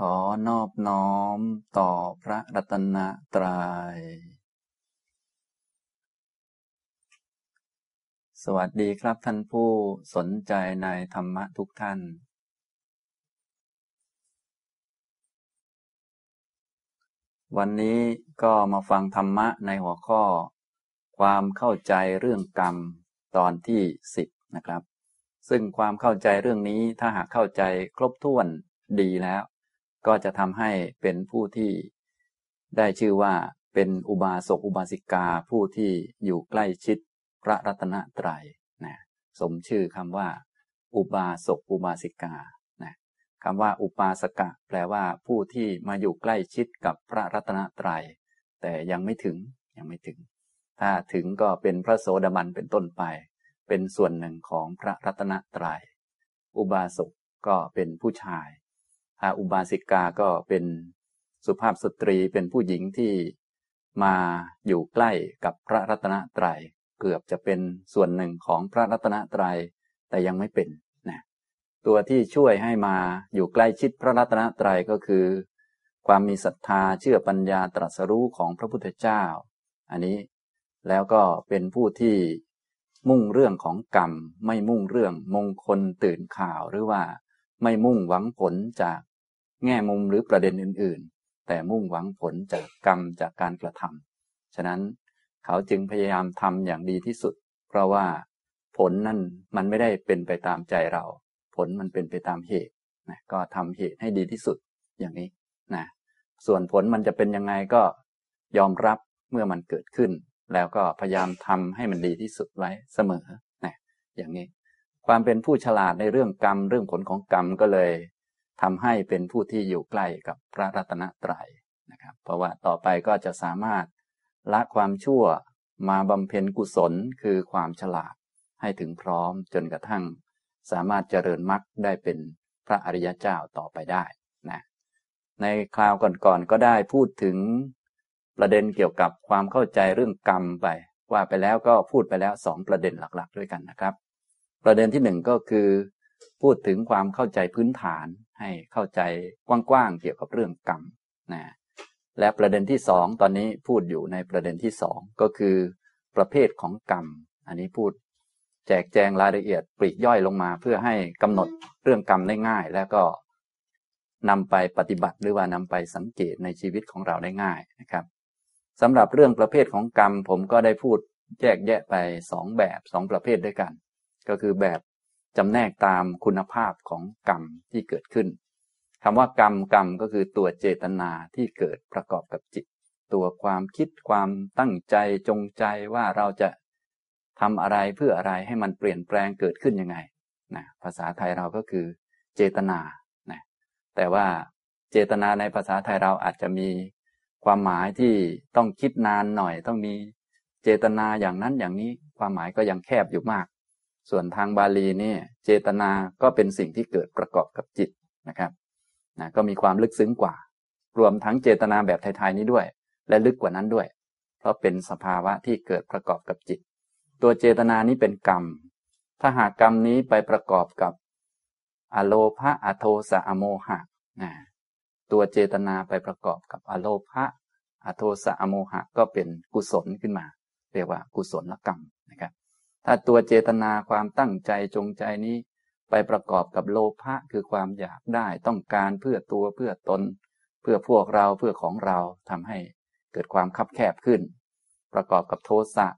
ขอนอบน้อมต่อพระรัตนตรยัย สวัสดีครับท่านผู้สนใจในธรรมะทุกท่าน วันนี้ก็มาฟังธรรมะในหัวข้อ ความเข้าใจเรื่องกรรมตอนที่สิบนะครับ ซึ่งความเข้าใจเรื่องนี้ถ้าหากเข้าใจครบถ้วนดีแล้ว ก็จะทำให้เป็นผู้ที่ได้ชื่อว่าเป็นอุบาสกอุบาสิกาผู้ที่อยู่ใกล้ชิดพระรัตนตรัยนะสมชื่อคำว่า อุบาสกอุบาสิกานะคำว่าอุปาสกะ แปลว่าผู้ที่มาอยู่ใกล้ชิดกับพระรัตนตรัย แต่ยังไม่ถึงยังไม่ถึง ถ้าถึงก็เป็นพระโสดาบันเป็นต้นไป เป็นส่วนหนึ่งของพระรัตนตรยัย อุบาสกก็เป็นผู้ชาย อาอุบาสิกาก็เป็นสุภาพสตรีเป็นผู้หญิงที่มาอยู่ใกล้กับพระรัตนตรยัยเกือบจะเป็นส่วนหนึ่งของพระรัตนตรยัยแต่ยังไม่เป็นนะตัวที่ช่วยให้มาอยู่ใกล้ชิดพระรัตนตรัยก็คือ ความมีศรัทธาเชื่อปัญญาตรัสรู้ของพระพุทธเจ้า อันนี้แล้วก็เป็นผู้ที่มุ่งเรื่องของกรรม ไม่มุ่งเรื่องมงคลตื่นข่าวหรือว่า ไม่มุ่งหวังผลจากแง่มุมหรือประเด็นอื่น ๆ แต่มุ่งหวังผลจากกรรมจากการกระทำฉะนั้นเขาจึงพยายามทำอย่างดีที่สุด เพราะว่าผลนั่นมันไม่ได้เป็นไปตามใจเรา ผลมันเป็นไปตามเหตุนะก็ทำเหตุให้ดีที่สุดอย่างนี้นะส่วนผลมันจะเป็นยังไงก็ยอมรับเมื่อมันเกิดขึ้น แล้วก็พยายามทำให้มันดีที่สุดไว้เสมอนะอย่างนี้ ความเป็นผู้ฉลาดในเรื่องกรรม เรื่องผลของกรรมก็เลยทำให้เป็นผู้ที่อยู่ใกล้กับพระรัตนตรัยนะครับ เพราะว่าต่อไปก็จะสามารถละความชั่วมาบำเพ็ญกุศลคือความฉลาดให้ถึงพร้อมจนกระทั่ง สามารถเจริญมรรคได้เป็นพระอริยเจ้าต่อไปได้นะในคราวก่อนๆก็ได้พูดถึงประเด็นเกี่ยวกับความเข้าใจเรื่องกรรมไป ว่าไปแล้วก็พูดไปแล้วสองประเด็นหลัก ๆ ด้วยกันนะครับ ประเด็นที่หนึ่งก็คือ พูดถึงความเข้าใจพื้นฐานให้เข้าใจกว้างๆเกี่ยวกับเรื่องกรรมนะและประเด็นที่สองตอนนี้พูดอยู่ในประเด็นที่สองก็คือ ประเภทของกรรม อันนี้พูดแจกแจงรายละเอียดปลีกย่อยลงมา เพื่อให้กำหนดเรื่องกรรมได้ง่าย แล้วก็นำไปปฏิบัติหรือว่านำไปสังเกตในชีวิตของเราได้ง่ายนะครับสำหรับเรื่องประเภทของกรรม ผมก็ได้พูดแยกแยะไปสองแบบสองประเภทด้วยกัน ก็คือแบบจำแนกตามคุณภาพของกรรมที่เกิดขึ้นคำว่ากรรมกรรมก็คือตัวเจตนาที่เกิดประกอบกับจิต ตัวความคิดความตั้งใจจงใจว่าเราจะทำอะไรเพื่ออะไรให้มันเปลี่ยนแปลงเกิดขึ้นยังไงนะภาษาไทยเราก็คือเจตนานะแต่ว่าเจตนาในภาษาไทยเราอาจจะมีความหมายที่ต้องคิดนานหน่อย ต้องมีเจตนาอย่างนั้นอย่างนี้ความหมายก็ยังแคบอยู่มาก ส่วนทางบาลีนี่เจตนาก็เป็นสิ่งที่เกิดประกอบกับจิตนะครับนะก็มีความลึกซึ้งกว่า รวมทั้งเจตนาแบบไทยๆนี้ด้วย และลึกกว่านั้นด้วย เพราะเป็นสภาวะที่เกิดประกอบกับจิต ตัวเจตนานี้เป็นกรรม ถ้าหากกรรมนี้ไปประกอบกับ อโลภะอโทสะอโมหะนะตัวเจตนาไปประกอบกับอโลภะอโทสะอโมหะก็เป็นกุศลขึ้นมา เรียกว่ากุศลกรรมนะครับ ถ้าตัวเจตนาความตั้งใจจงใจนี้ ไปประกอบกับโลภะคือความอยากได้ต้องการเพื่อตัวเพื่อตน เพื่อพวกเราเพื่อของเราทำให้เกิดความคับแคบขึ้น ประกอบกับโทสะ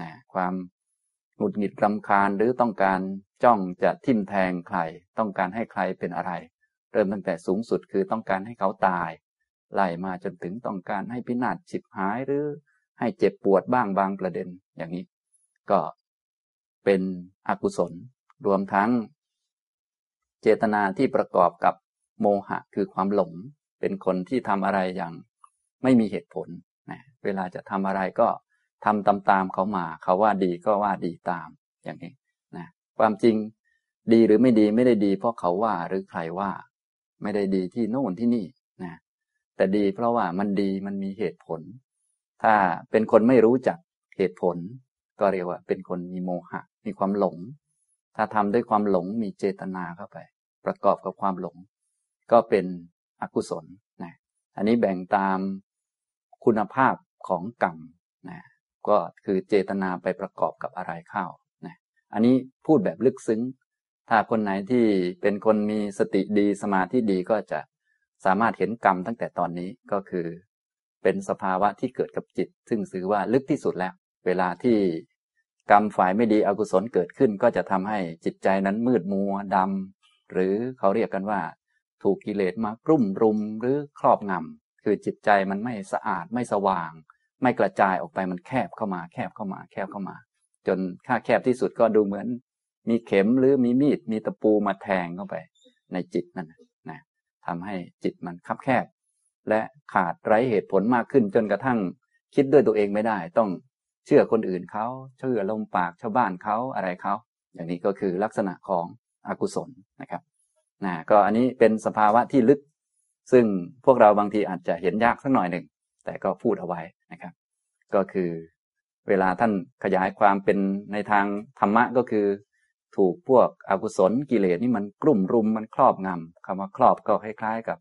นะความหงุดหงิดรำคาญหรือต้องการจ้องจะทิ่มแทงใคร ต้องการให้ใครเป็นอะไร เริ่มตั้งแต่สูงสุดคือต้องการให้เขาตาย ไล่มาจนถึงต้องการให้พินาศฉิบหายหรือให้เจ็บปวดบ้างบางประเด็นอย่างนี้ ก็ เป็นอกุศล รวมทั้ง เจตนาที่ประกอบกับโมหะคือความหลง เป็นคนที่ทำอะไรอย่างไม่มีเหตุผลนะเวลาจะทำอะไรก็ทำตามๆเขามา เขาว่าดีก็ว่าดีตามอย่างนี้นะความจริงดีหรือไม่ดีไม่ได้ดี เพราะเขาว่าหรือใครว่า ไม่ได้ดีที่โน่นที่นี่นะแต่ดีเพราะว่ามันดีมันมีเหตุผล ถ้าเป็นคนไม่รู้จักเหตุผล ก็เรียกว่า เป็นคนมีโมหะ มีความหลง ถ้าทำด้วยความหลงมีเจตนาเข้าไป ประกอบกับความหลง ก็เป็นอกุศลนะอันนี้แบ่งตามคุณภาพของกรรมนะก็คือเจตนาไปประกอบกับอะไรเข้านะอันนี้พูดแบบลึกซึ้ง ถ้าคนไหนที่เป็นคนมีสติดีสมาธิดีก็จะสามารถเห็นกรรมตั้งแต่ตอนนี้ก็คือ เป็นสภาวะที่เกิดกับจิต ซึ่งถือว่าลึกที่สุดแล้ว เวลาที่ กรรมฝ่ายไม่ดีอกุศลเกิดขึ้น ก็จะทำให้จิตใจนั้นมืดมัวดำหรือเขาเรียกกันว่า ถูกกิเลสมากรุ่มรุมหรือครอบงำคือจิตใจมันไม่สะอาดไม่สว่าง ไม่กระจายออกไปมันแคบเข้ามา แคบเข้ามา แคบเข้ามา จนค่าแคบที่สุดก็ดูเหมือน มีเข็มหรือมีมีดมีตะปูมาแทงเข้าไป ในจิตนั่นนะทำให้จิตมันคับแคบ และขาดไร้เหตุผลมากขึ้นจนกระทั่งคิดด้วยตัวเองไม่ได้ต้อง เชื่อคนอื่นเขาเชื่อลมปากชาวบ้านเขาอะไรเขาอย่างนี้ก็คือลักษณะของอกุศลนะครับนะก็อันนี้เป็นสภาวะที่ลึก ซึ่งพวกเราบางทีอาจจะเห็นยากสักหน่อยหนึ่ง แต่ก็พูดเอาไว้นะครับ ก็คือเวลาท่านขยายความเป็นในทางธรรมะก็คือ ถูกพวกอกุศลกิเลสนี่มันกลุ่มรุมมันครอบงำคำว่าครอบก็คล้ายๆ กับ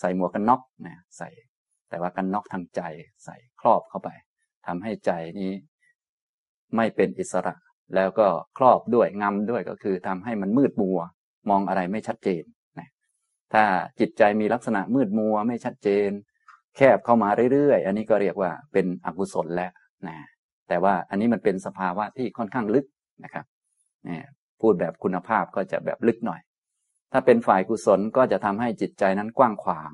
ใส่หมวกกันน็อกนะใส่ แต่ว่ากันน็อกทางใจใส่ครอบเข้าไป ทำให้ใจนี้ไม่เป็นอิสระ แล้วก็ครอบด้วยงำด้วยก็คือทำให้มันมืดมัว มองอะไรไม่ชัดเจนนะถ้าจิตใจมีลักษณะมืดมัวไม่ชัดเจน แคบเข้ามาเรื่อยๆ อันนี้ก็เรียกว่าเป็นอกุศลแล้วนะแต่ว่าอันนี้มันเป็นสภาวะที่ค่อนข้างลึกนะครับเนี่ยพูดแบบคุณภาพก็จะแบบลึกหน่อย ถ้าเป็นฝ่ายกุศลก็จะทำให้จิตใจนั้นกว้างขวาง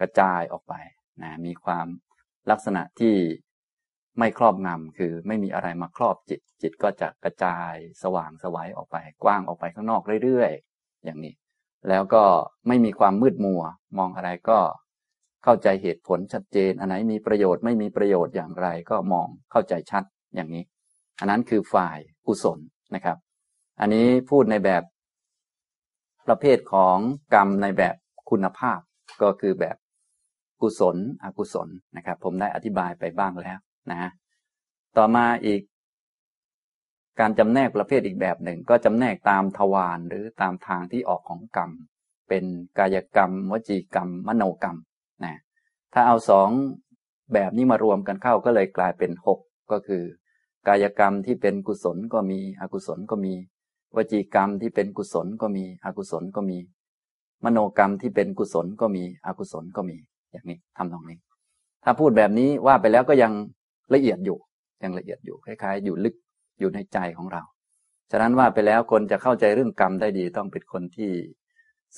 กระจายออกไปนะมีความลักษณะที่ ไม่ครอบงำคือไม่มีอะไรมาครอบจิต จิตก็จะกระจายสว่างสวัยออกไป กว้างออกไปข้างนอกเรื่อยๆ อย่างนี้ แล้วก็ไม่มีความมืดมัว มองอะไรก็เข้าใจเหตุผลชัดเจน อันไหนมีประโยชน์ไม่มีประโยชน์อย่างไร ก็มองเข้าใจชัดอย่างนี้ อันนั้นคือฝ่ายกุศลนะครับ อันนี้พูดในแบบประเภทของกรรมในแบบคุณภาพก็คือแบบกุศล อกุศลนะครับ ผมได้อธิบายไปบ้างแล้ว นะต่อมาอีก การจำแนกประเภทอีกแบบหนึ่ง ก็จำแนกตามทวารหรือตามทางที่ออกของกรรม เป็นกายกรรม วจีกรรม มโนกรรมนะถ้าเอาสองแบบนี้มารวมกันเข้าก็เลยกลายเป็นหกก็คือ กายกรรมที่เป็นกุศลก็มีอกุศลก็มี วจีกรรมที่เป็นกุศลก็มีอกุศลก็มี มโนกรรมที่เป็นกุศลก็มีอกุศลก็มี อย่างนี้ทำตรงนี้ ถ้าพูดแบบนี้ว่าไปแล้วก็ยัง ละเอียดอยู่ยังละเอียดอยู่คล้ายๆ อยู่ลึกอยู่ในใจของเรา ฉะนั้นว่าไปแล้วคนจะเข้าใจเรื่องกรรมได้ดีต้องเป็นคนที่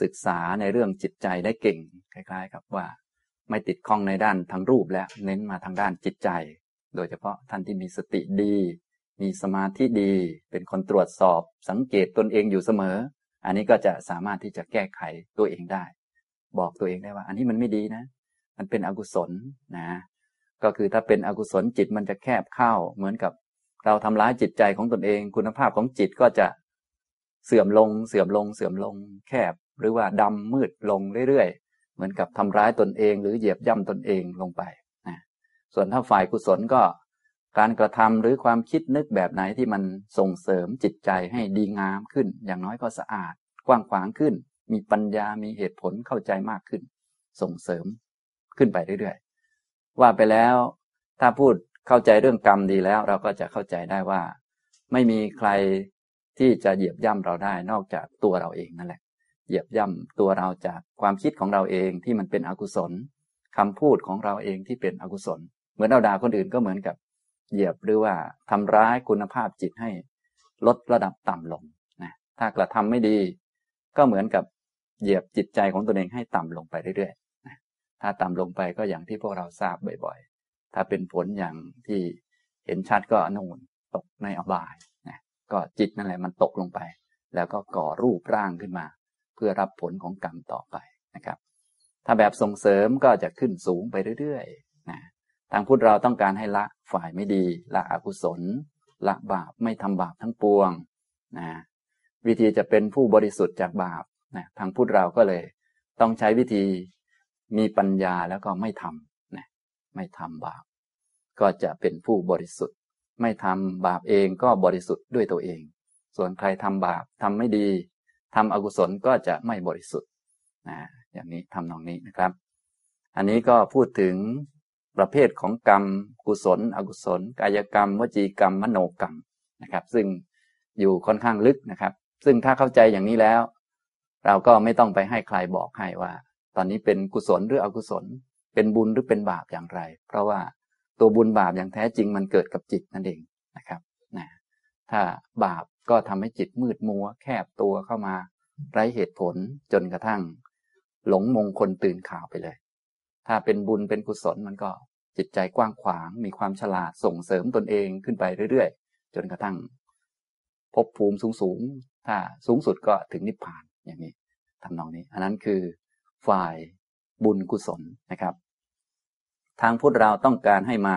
ศึกษาในเรื่องจิตใจได้เก่ง คล้ายๆครับว่า ไม่ติดข้องในด้านทางรูปแล้วเน้นมาทางด้านจิตใจ โดยเฉพาะท่านที่มีสติดี มีสมาธิดี เป็นคนตรวจสอบสังเกตตนเองอยู่เสมอ อันนี้ก็จะสามารถที่จะแก้ไขตัวเองได้ บอกตัวเองได้ว่า อันนี้มันไม่ดีนะ มันเป็นอกุศลนะ ก็คือถ้าเป็นอกุศลจิตมันจะแคบเข้า เหมือนกับ เราทำร้ายจิตใจของตนเอง คุณภาพของจิตก็จะเสื่อมลง เสื่อมลง เสื่อมลง แคบ หรือว่าดำมืดลงเรื่อยๆ เหมือนกับทำร้ายตนเอง หรือเหยียบย่ำตนเองลงไปนะส่วนถ้าฝ่ายกุศลก็การกระทำหรือความคิดนึกแบบไหนที่มันส่งเสริมจิตใจให้ดีงามขึ้น อย่างน้อยก็สะอาด กว้างขวางขึ้น มีปัญญามีเหตุผลเข้าใจมากขึ้น ส่งเสริมขึ้นไปเรื่อย ว่าไปแล้ว ถ้าพูดเข้าใจเรื่องกรรมดีแล้ว เราก็จะเข้าใจได้ว่า ไม่มีใครที่จะเหยียบย่ำเราได้นอกจากตัวเราเองนั่นแหละ เหยียบย่ำตัวเราจากความคิดของเราเองที่มันเป็นอกุศลคำพูดของเราเองที่เป็นอกุศล เหมือนเราด่าคนอื่นก็เหมือนกับ เหยียบหรือว่าทำร้ายคุณภาพจิตให้ ลดระดับต่ำลงนะถ้ากระทำไม่ดี ก็เหมือนกับเหยียบจิตใจของตัวเองให้ต่ำลงไปเรื่อย ถ้าต่ำลงไปก็อย่างที่พวกเราทราบบ่อยๆ ถ้าเป็นผลอย่างที่เห็นชัดก็นูนตกในอบายนะก็จิตนั่นแหละมันตกลงไป แล้วก็ก่อรูปร่างขึ้นมา เพื่อรับผลของกรรมต่อไปนะครับ ถ้าแบบส่งเสริมก็จะขึ้นสูงไปเรื่อยๆนะทางพุทธเราต้องการให้ละฝ่ายไม่ดี ละอกุศล ละบาปไม่ทำบาปทั้งปวงนะวิธีจะเป็นผู้บริสุทธิ์จากบาปนะทางพุทธเราก็เลย ต้องใช้วิธี มีปัญญาแล้วก็ไม่ทำนะไม่ทำบาป ก็จะเป็นผู้บริสุทธิ์ ไม่ทำบาปเองก็บริสุทธิ์ด้วยตัวเอง ส่วนใครทำบาปทำไม่ดีทำอกุศลก็จะไม่บริสุทธิ์นะอย่างนี้ทำนองนี้นะครับ อันนี้ก็พูดถึงประเภทของกรรม กุศล อกุศล กายกรรม วจีกรรม มโนกรรมนะครับ ซึ่งอยู่ค่อนข้างลึกนะครับ ซึ่งถ้าเข้าใจอย่างนี้แล้ว เราก็ไม่ต้องไปให้ใครบอกให้ว่า ตอนนี้เป็นกุศลหรืออกุศล เป็นบุญหรือเป็นบาปอย่างไร เพราะว่าตัวบุญบาปอย่างแท้จริงมันเกิดกับจิตนั่นเองนะครับนะถ้าบาปก็ทำให้จิตมืดมัว แคบตัวเข้ามา ไร้เหตุผลจนกระทั่ง หลงมงคลตื่นข่าวไปเลย ถ้าเป็นบุญเป็นกุศลมันก็จิตใจกว้างขวาง มีความฉลาดส่งเสริมตนเองขึ้นไปเรื่อยๆ จนกระทั่งพบภูมิสูงๆ ถ้าสูงสุดก็ถึงนิพพานอย่างนี้ทำนองนี้ อันนั้นคือ ฝ่ายบุญกุศลนะครับ ทางพุทธเราต้องการให้มา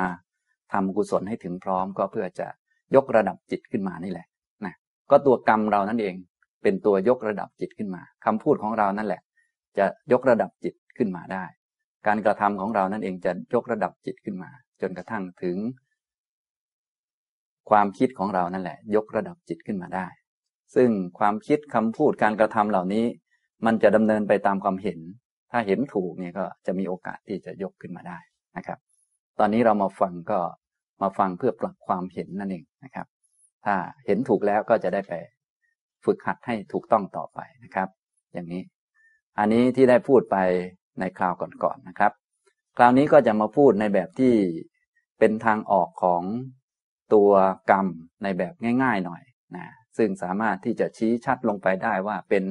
ทำกุศลให้ถึงพร้อมก็เพื่อจะยกระดับจิตขึ้นมานี่แหละนะก็ตัวกรรมเรานั่นเอง เป็นตัวยกระดับจิตขึ้นมาคำพูดของเรานั่นแหละ จะยกระดับจิตขึ้นมาได้ การกระทำของเรานั่นเองจะยกระดับจิตขึ้นมา จนกระทั่งถึง ความคิดของเรานั่นแหละ ยกระดับจิตขึ้นมาได้ ซึ่งความคิดคำพูดการกระทำเหล่านี้ มันจะดำเนินไปตามความเห็น ถ้าเห็นถูกเนี่ยก็จะมีโอกาสที่จะยกขึ้นมาได้นะครับ ตอนนี้เรามาฟังก็มาฟังเพื่อปรับความเห็นนั่นเองนะครับ ถ้าเห็นถูกแล้วก็จะได้ไปฝึกหัดให้ถูกต้องต่อไปนะครับ อย่างนี้ อันนี้ที่ได้พูดไปในคราวก่อนๆนนะครับ คราวนี้ก็จะมาพูดในแบบที่เป็นทางออกของตัวกรรมในแบบง่าย ๆ หน่อยนะซึ่งสามารถที่จะชี้ชัดลงไปได้ว่าเป็น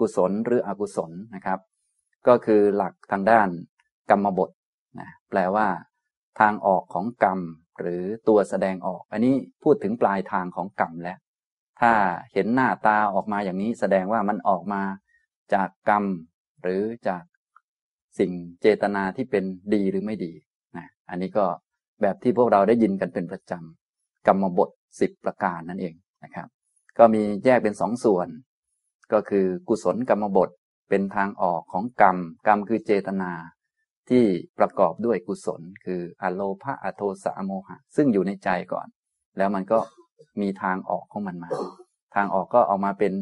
กุศลหรืออกุศลนะครับ ก็คือหลักทางด้านกรรมบทนะแปลว่า ทางออกของกรรมหรือตัวแสดงออก อันนี้พูดถึงปลายทางของกรรมแล้ว ถ้าเห็นหน้าตาออกมาอย่างนี้แสดงว่ามันออกมาจากกรรม หรือจากสิ่งเจตนาที่เป็นดีหรือไม่ดีนะอันนี้ก็แบบที่พวกเราได้ยินกันเป็นประจำกรรมบทสิบประการนั่นเองนะครับ ก็มีแยกเป็นสองส่วน ก็คือกุศลกรรมบทเป็นทางออกของกรรม กรรมคือเจตนา ที่ประกอบด้วยกุศล คืออโลภะอโทสะโมหะ ซึ่งอยู่ในใจก่อน แล้วมันก็มีทางออกของมันมา ทางออกก็ออกมาเป็น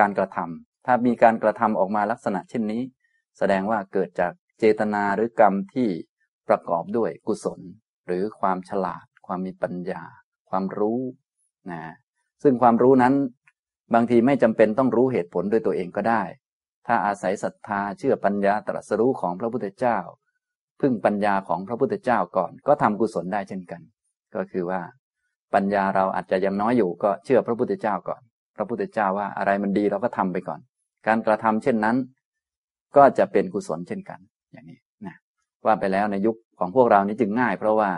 การกระทำถ้ามีการกระทำออกมาลักษณะเช่นนี้ แสดงว่าเกิดจากเจตนาหรือกรรมที่ประกอบด้วยกุศล หรือความฉลาด ความมีปัญญา ความรู้นะซึ่งความรู้นั้น บางทีไม่จำเป็นต้องรู้เหตุผลด้วยตัวเองก็ได้ ถ้าอาศัยศรัทธาเชื่อปัญญาตรัสรู้ของพระพุทธเจ้า พึ่งปัญญาของพระพุทธเจ้าก่อน ก็ทำกุศลได้เช่นกัน ก็คือว่า ปัญญาเราอาจจะยังน้อยอยู่ก็เชื่อพระพุทธเจ้าก่อน พระพุทธเจ้าว่าอะไรมันดีเราก็ทำไปก่อน การกระทำเช่นนั้น ก็จะเป็นกุศลเช่นกัน อย่างนี้นะว่าไปแล้วในยุคของพวกเรานี้จึงง่าย เพราะว่า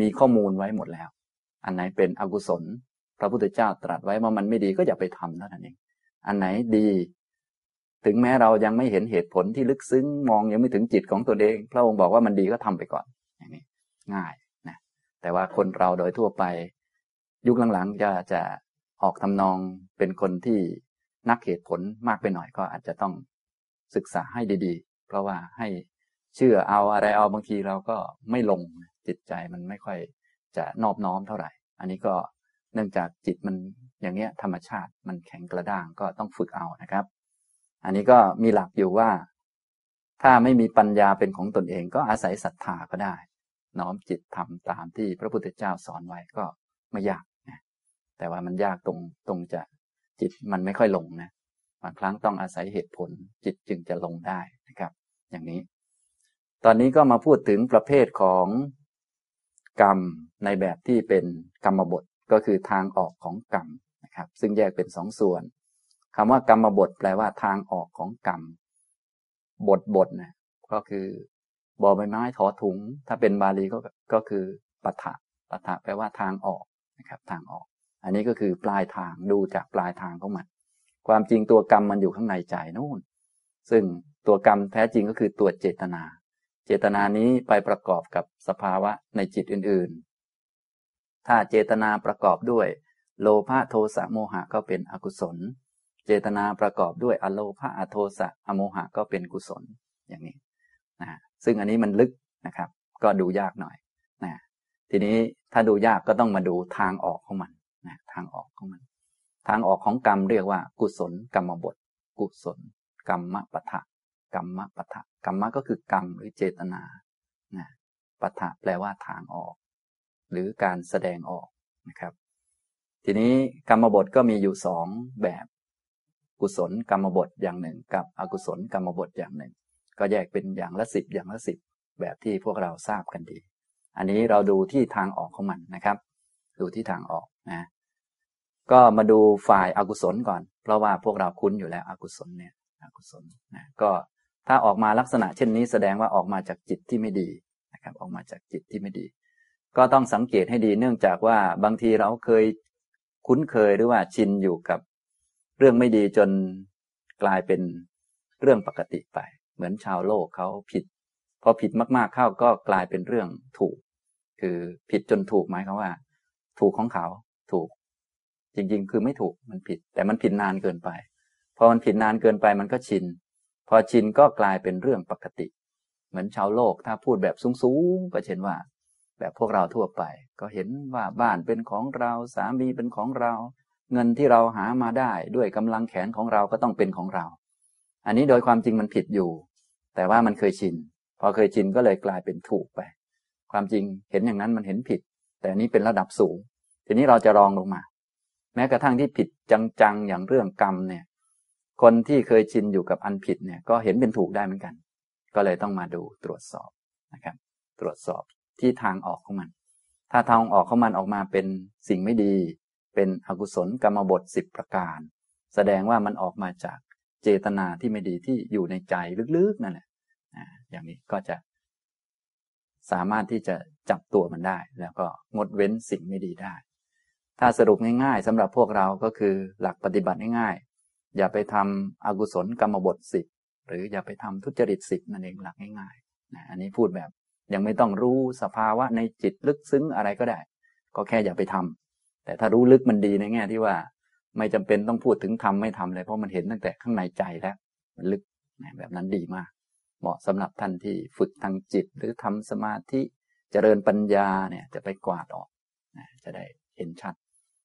มีข้อมูลไว้หมดแล้ว อันไหนเป็นอกุศล พระพุทธเจ้าตรัสไว้ว่ามันไม่ดีก็อย่าไปทำเท่านั้นเองอันไหนดี ถึงแม้เรายังไม่เห็นเหตุผลที่ลึกซึ้งมองยังไม่ถึงจิตของตัวเอง พระองค์บอกว่ามันดีก็ทำไปก่อนอย่างนี้ ง่ายนะแต่ว่าคนเราโดยทั่วไป ยุคหลังๆจะจะออกทำนองเป็นคนที่นักเหตุผลมากไปหน่อยก็อาจจะต้องศึกษาให้ดีๆ เพราะว่าให้เชื่อเอาอะไรเอาบางทีเราก็ไม่ลงจิตใจมันไม่ค่อยจะนอบน้อมเท่าไหร่ อันนี้ก็ เนื่องจากจิตมันอย่างเนี้ยธรรมชาติมันแข็งกระด้างก็ต้องฝึกเอานะครับ อันนี้ก็มีหลักอยู่ว่า ถ้าไม่มีปัญญาเป็นของตนเองก็อาศัยศรัทธาก็ได้ น้อมจิตทำตามที่พระพุทธเจ้าสอนไว้ก็ไม่ยากนะแต่ว่ามันยากตรงตรงจะจิตมันไม่ค่อยลงนะบางครั้งต้องอาศัยเหตุผลจิตจึงจะลงได้นะครับ อย่างนี้ ตอนนี้ก็มาพูดถึงประเภทของกรรมในแบบที่เป็นกรรมบท ก็คือทางออกของกรรมนะครับ ซึ่งแยกเป็นสองส่วนคำว่ากรรมบทแปลว่าทางออกของกรรม บทบทนะก็คือบอใบไม้ถอถุง ถ้าเป็นบาลีก็ก็คือปัฏฐะปัฏฐะแปลว่าทางออกนะครับ ทางออก อันนี้ก็คือปลายทางดูจากปลายทางของมัน ความจริงตัวกรรมมันอยู่ข้างในใจนู่น ซึ่งตัวกรรมแท้จริงก็คือตัวเจตนา เจตนานี้ไปประกอบกับสภาวะในจิตอื่นๆ ถ้าเจตนาประกอบด้วย โลภะโทสะโมหะก็เป็นอกุศล เจตนาประกอบด้วยอโลภะอโทสะอโมหะก็เป็นกุศลอย่างนี้นะซึ่งอันนี้มันลึกนะครับ ก็ดูยากหน่อยนะทีนี้ถ้าดูยากก็ต้องมาดูทางออกของมันนะทางออกของมัน ทางออกของกรรมเรียกว่า กุศลกรรมบท กุศล กรรมปะทะกรรมปะทะกรรมะก็คือกรรมหรือเจตนานะปะทะแปลว่าทางออก หรือการแสดงออกนะครับ ทีนี้กรรมบทก็มีอยู่สองแบบ กุศลกรรมบทอย่างหนึ่ง กับอกุศลกรรมบทอย่างหนึ่ง ก็แยกเป็นอย่างละสิบอย่างละสิบแบบที่พวกเราทราบกันดี อันนี้เราดูที่ทางออกของมันนะครับ ดูที่ทางออกนะก็มาดูฝ่ายอากุศลก่อน เพราะว่าพวกเราคุ้นอยู่แล้วอกุศลเนี่ยอกุศลนะก็ถ้าออกมาลักษณะเช่นนี้แสดงว่าออกมาจากจิตที่ไม่ดีนะครับ ออกมาจากจิตที่ไม่ดี ก็ต้องสังเกตให้ดีเนื่องจากว่าบางทีเราเคยคุ้นเคยหรือว่าชินอยู่กับ เรื่องไม่ดีจนกลายเป็นเรื่องปกติไป เหมือนชาวโลกเขาผิด พอผิดมากๆเข้าก็กลายเป็นเรื่องถูก คือผิดจนถูกหมายความว่า ถูกของเขาถูก จริงๆ คือไม่ถูกมันผิด แต่มันผิดนานเกินไปพอมันผิดนานเกินไปมันก็ชิน พอชินก็กลายเป็นเรื่องปกติ เหมือนชาวโลกถ้าพูดแบบสูงๆก็เช่นว่า แบบพวกเราทั่วไป ก็เห็นว่าบ้านเป็นของเราสามีเป็นของเรา เงินที่เราหามาได้ด้วยกำลังแขนของเราก็ต้องเป็นของเรา อันนี้โดยความจริงมันผิดอยู่ แต่ว่ามันเคยชินพอเคยชินก็เลยกลายเป็นถูกไป ความจริงเห็นอย่างนั้นมันเห็นผิด แต่นี้เป็นระดับสูง ทีนี้เราจะลองลงมา แม้กระทั่งที่ผิดจังๆอย่างเรื่องกรรมเนี่ย คนที่เคยชินอยู่กับอันผิดเนี่ยก็เห็นเป็นถูกได้เหมือนกัน ก็เลยต้องมาดูตรวจสอบนะครับ ตรวจสอบ ที่ทางออกของมัน ถ้าทางออกของมันออกมาเป็นสิ่งไม่ดี เป็นอกุศลกรรมบทสิบประการ แสดงว่ามันออกมาจากเจตนาที่ไม่ดีที่อยู่ในใจลึกๆนั่นแหละอย่างนี้ก็จะ สามารถที่จะจับตัวมันได้ แล้วก็งดเว้นสิ่งไม่ดีได้ ถ้าสรุปง่ายๆสำหรับพวกเราก็คือหลักปฏิบัติง่ายๆอย่าไปทำอกุศลกรรมบทสิบหรืออย่าไปทำทุจริตสิบนั่นเองหลักง่ายๆนะอันนี้พูดแบบ ยังไม่ต้องรู้สภาวะในจิตลึกซึ้งอะไรก็ได้ ก็แค่อย่าไปทำแต่ถ้ารู้ลึกมันดีในแง่ที่ว่า ไม่จำเป็นต้องพูดถึงทำไม่ทำเลย เพราะมันเห็นตั้งแต่ข้างในใจแล้ว มันลึกแบบนั้นดีมาก เหมาะสำหรับท่านที่ฝึกทางจิตหรือทำสมาธิเจริญปัญญาเนี่ยจะไปกวาดออกจะได้เห็นชัด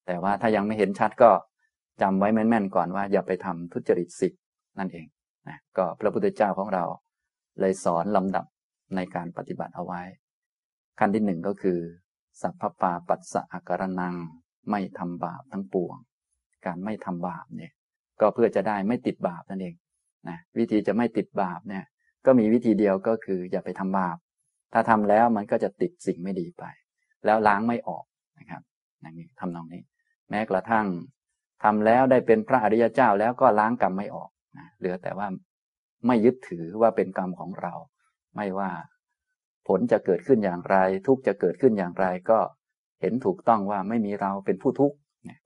แต่ว่าถ้ายังไม่เห็นชัดก็จำไว้แม่นๆก่อนว่า อย่าไปทำทุจริตสิบนั่นเองนะก็พระพุทธเจ้าของเราเลยสอนลำดับ ในการปฏิบัติเอาไว้ ขั้นที่หนึ่งก็คือ สัพพปาปัสสะอาการนัง ไม่ทำบาปทั้งปวง การไม่ทำบาปเนี่ย ก็เพื่อจะได้ไม่ติดบาปนั่นเองนะวิธีจะไม่ติดบาปเนี่ย ก็มีวิธีเดียวก็คืออย่าไปทำบาป ถ้าทำแล้วมันก็จะติดสิ่งไม่ดีไป แล้วล้างไม่ออกนะครับอย่างนี้ทำนองนี้ แม้กระทั่งทำแล้วได้เป็นพระอริยเจ้าแล้วก็ล้างกรรมไม่ออกนะเหลือแต่ว่าไม่ยึดถือว่าเป็นกรรมของเรา ไม่ว่า ผลจะเกิดขึ้นอย่างไร ทุกจะเกิดขึ้นอย่างไร ก็เห็นถูกต้องว่าไม่มีเราเป็นผู้ทุกข์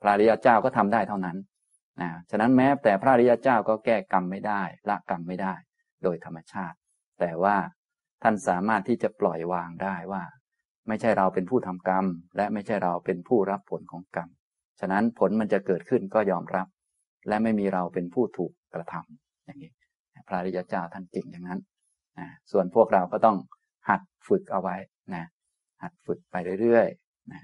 พระริยาเจ้าก็ทำได้เท่านั้นนะฉะนั้นแม้แต่พระริยาเจ้าก็แก้กรรมไม่ได้ละกรรมไม่ได้ โดยธรรมชาติ แต่ว่าท่านสามารถที่จะปล่อยวางได้ว่า ไม่ใช่เราเป็นผู้ทำกรรม และไม่ใช่เราเป็นผู้รับผลของกรรมฉะนั้นผลมันจะเกิดขึ้นก็ยอมรับ และไม่มีเราเป็นผู้ถูกกระทำอย่างนี้พระริยาเจ้าท่านเก่งอย่างนั้น นะส่วนพวกเราก็ต้องหัดฝึกเอาไว้นะหัดฝึกไปเรื่อยๆนะ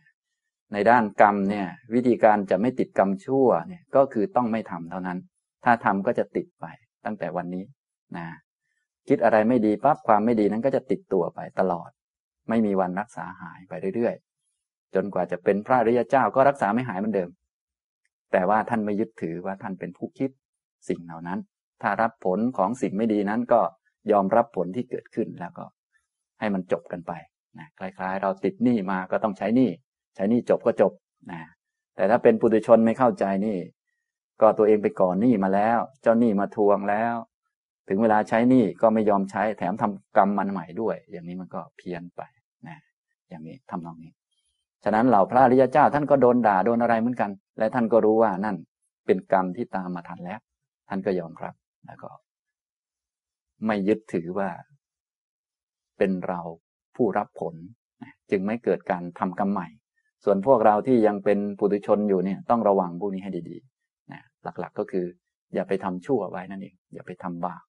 ในด้านกรรมเนี่ยวิธีการจะไม่ติดกรรมชั่วเนี่ยก็คือต้องไม่ทำเท่านั้น ถ้าทำก็จะติดไปตั้งแต่วันนี้นะคิดอะไรไม่ดีปั๊บความไม่ดีนั้นก็จะติดตัวไปตลอด ไม่มีวันรักษาหายไปเรื่อยๆ จนกว่าจะเป็นพระริยเจ้าก็รักษาไม่หายเหมือนเดิม แต่ว่าท่านไม่ยึดถือว่าท่านเป็นผู้คิดสิ่งเหล่านั้น ถ้ารับผลของสิ่งไม่ดีนั้นก็ ยอมรับผลที่เกิดขึ้นแล้วก็ ให้มันจบกันไปนะคล้าย ๆ เราติดหนี้มาก็ต้องใช้หนี้ใช้หนี้จบก็จบนะแต่ถ้าเป็นปุถุชนไม่เข้าใจนี่ ก็ตัวเองไปก่อนหนี้มาแล้ว เจ้าหนี้มาทวงแล้ว ถึงเวลาใช้หนี้ก็ไม่ยอมใช้แถมทำกรรมมันใหม่ด้วย อย่างนี้มันก็เพี้ยนไปนะอย่างนี้ทำนองนี้ ฉะนั้นเหล่าพระอริยเจ้าท่านก็โดนด่าโดนอะไรเหมือนกัน และท่านก็รู้ว่านั่นเป็นกรรมที่ตามมาทันแล้ว ท่านก็ยอมรับแล้วก็ ไม่ยึดถือว่า เป็นเราผู้รับผล จึงไม่เกิดการทำกรรมใหม่ ส่วนพวกเราที่ยังเป็นปุถุชนอยู่เนี่ย ต้องระวังพวกนี้ให้ดีๆนะหลักๆก็คือ อย่าไปทำชั่วไว้นั่นเองอย่าไปทำบาป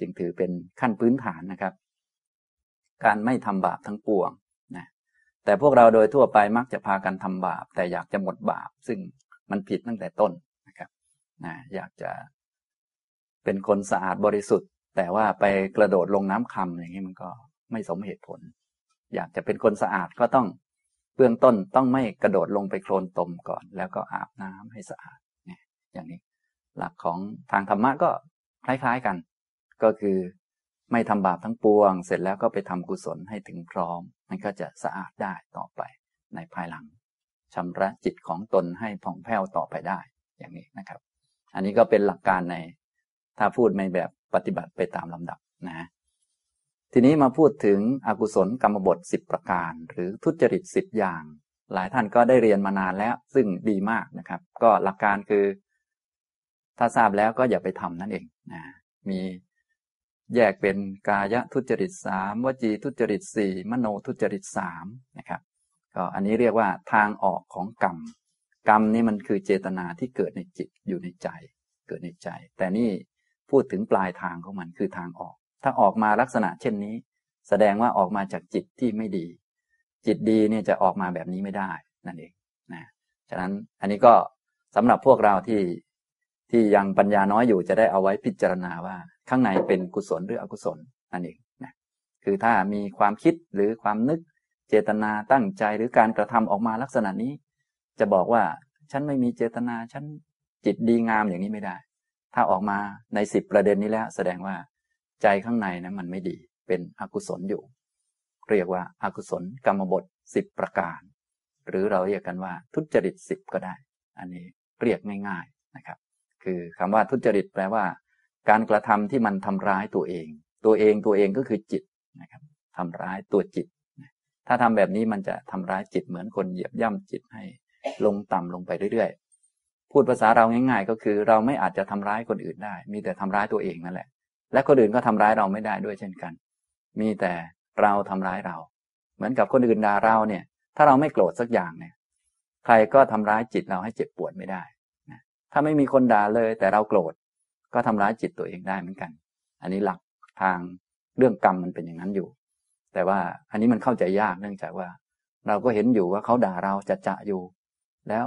จึงถือเป็นขั้นพื้นฐานนะครับ การไม่ทำบาปทั้งปวงนะแต่พวกเราโดยทั่วไปมักจะพากันทำบาป แต่อยากจะหมดบาป ซึ่งมันผิดตั้งแต่ต้นนะครับนะอยากจะเป็นคนสะอาดบริสุทธิ์ แต่ว่าไปกระโดดลงน้ำคำอย่างนี้มันก็ไม่สมเหตุผล อยากจะเป็นคนสะอาดก็ต้องเบื้องต้นต้องไม่กระโดดลงไปโคลนตมก่อน แล้วก็อาบน้ำให้สะอาดเนี่ยอย่างนี้ หลักของทางธรรมะก็คล้ายๆกัน ก็คือไม่ทำบาปทั้งปวง เสร็จแล้วก็ไปทำกุศลให้ถึงพร้อม มันก็จะสะอาดได้ต่อไปในภายหลังชำระจิตของตนให้ผ่องแผ้วต่อไปได้อย่างนี้นะครับ อันนี้ก็เป็นหลักการใน ถ้าพูดในแบบปฏิบัติไปตามลำดับนะ ทีนี้มาพูดถึงอกุศลกรรมบท 10 ประการ หรือทุจริต10อย่าง หลายท่านก็ได้เรียนมานานแล้ว ซึ่งดีมากนะครับ ก็หลักการคือ ถ้าทราบแล้วก็อย่าไปทำนั่นเองนะมีแยกเป็นกายทุจริตสามวจีทุจริตสี่มโนทุจริตสามนะครับ ก็อันนี้เรียกว่าทางออกของกรรม กรรมนี่มันคือเจตนาที่เกิดในจิตอยู่ในใจ เกิดในใจ แต่นี่ พูดถึงปลายทางของมันคือทางออก ถ้าออกมาลักษณะเช่นนี้ แสดงว่าออกมาจากจิตที่ไม่ดี จิตดีเนี่ยจะออกมาแบบนี้ไม่ได้นั่นเองนะฉะนั้นอันนี้ก็สำหรับพวกเราที่ที่ยังปัญญาน้อยอยู่จะได้เอาไว้พิจารณาว่า ข้างในเป็นกุศลหรืออกุศลนั่นเองนะคือถ้ามีความคิดหรือความนึกเจตนาตั้งใจหรือการกระทำออกมาลักษณะนี้ จะบอกว่าฉันไม่มีเจตนาฉันจิตดีงามอย่างนี้ไม่ได้ ถ้าออกมาในสิบประเด็นนี้แล้วแสดงว่า ใจข้างในนะมันไม่ดีเป็นอกุศลอยู่ เรียกว่าอากุศลกรรมบทสิบประการ หรือเราเรียกกันว่าทุจริตสิบก็ได้ อันนี้เรียกง่าย ๆนะครับ คือคำว่าทุจริตแปลว่า การกระทำที่มันทำร้ายตัวเอง ตัวเองตัวเองก็คือจิตนะครับทำร้ายตัวจิต ถ้าทำแบบนี้มันจะทำร้ายจิตเหมือนคนเหยียบย่ำจิตให้ลงต่ำลงไปเรื่อยๆ พูดภาษาเราง่าย ๆ ก็คือ เราไม่อาจจะทำร้ายคนอื่นได้ มีแต่ทำร้ายตัวเองนั่นแหละ และคนอื่นก็ทำร้ายเราไม่ได้ด้วยเช่นกัน มีแต่เราทำร้ายเรา เหมือนกับคนอื่นด่าเราเนี่ย ถ้าเราไม่โกรธสักอย่างเนี่ย ใครก็ทำร้ายจิตเราให้เจ็บปวดไม่ได้นะถ้าไม่มีคนด่าเลย แต่เราโกรธก็ทำร้ายจิตตัวเองได้เหมือนกัน อันนี้หลักทางเรื่องกรรมมันเป็นอย่างนั้นอยู่ แต่ว่าอันนี้มันเข้าใจยากเนื่องจากว่า เราก็เห็นอยู่ว่าเขาด่าเราจะจะอยู่ แล้ว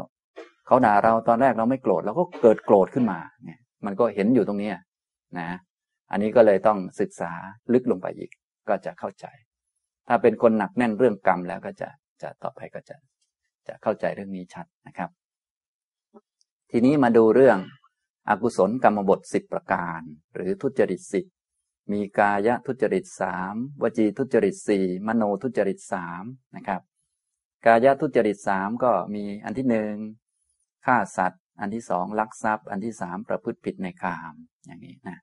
เขาด่าเราตอนแรกเราไม่โกรธเราก็เกิดโกรธขึ้นมาเนี่ยมันก็เห็นอยู่ตรงนี้นะอันนี้ก็เลยต้องศึกษาลึกลงไปอีกก็จะเข้าใจ ถ้าเป็นคนหนักแน่นเรื่องกรรมแล้วก็จะจะต่อไปก็จะจะเข้าใจเรื่องนี้ชัดนะครับ ทีนี้มาดูเรื่องอกุศลกรรมบทสิบประการ หรือทุจริตสิบมีกายทุจริตสามวจีทุจริตสี่มโนทุจริตสามนะครับ กายทุจริตสามก็มีอันที่หนึ่ง ฆ่าสัตว์ อันที่สองลักทรัพย์ อันที่สามประพฤติผิดในกามอย่างนี้นะ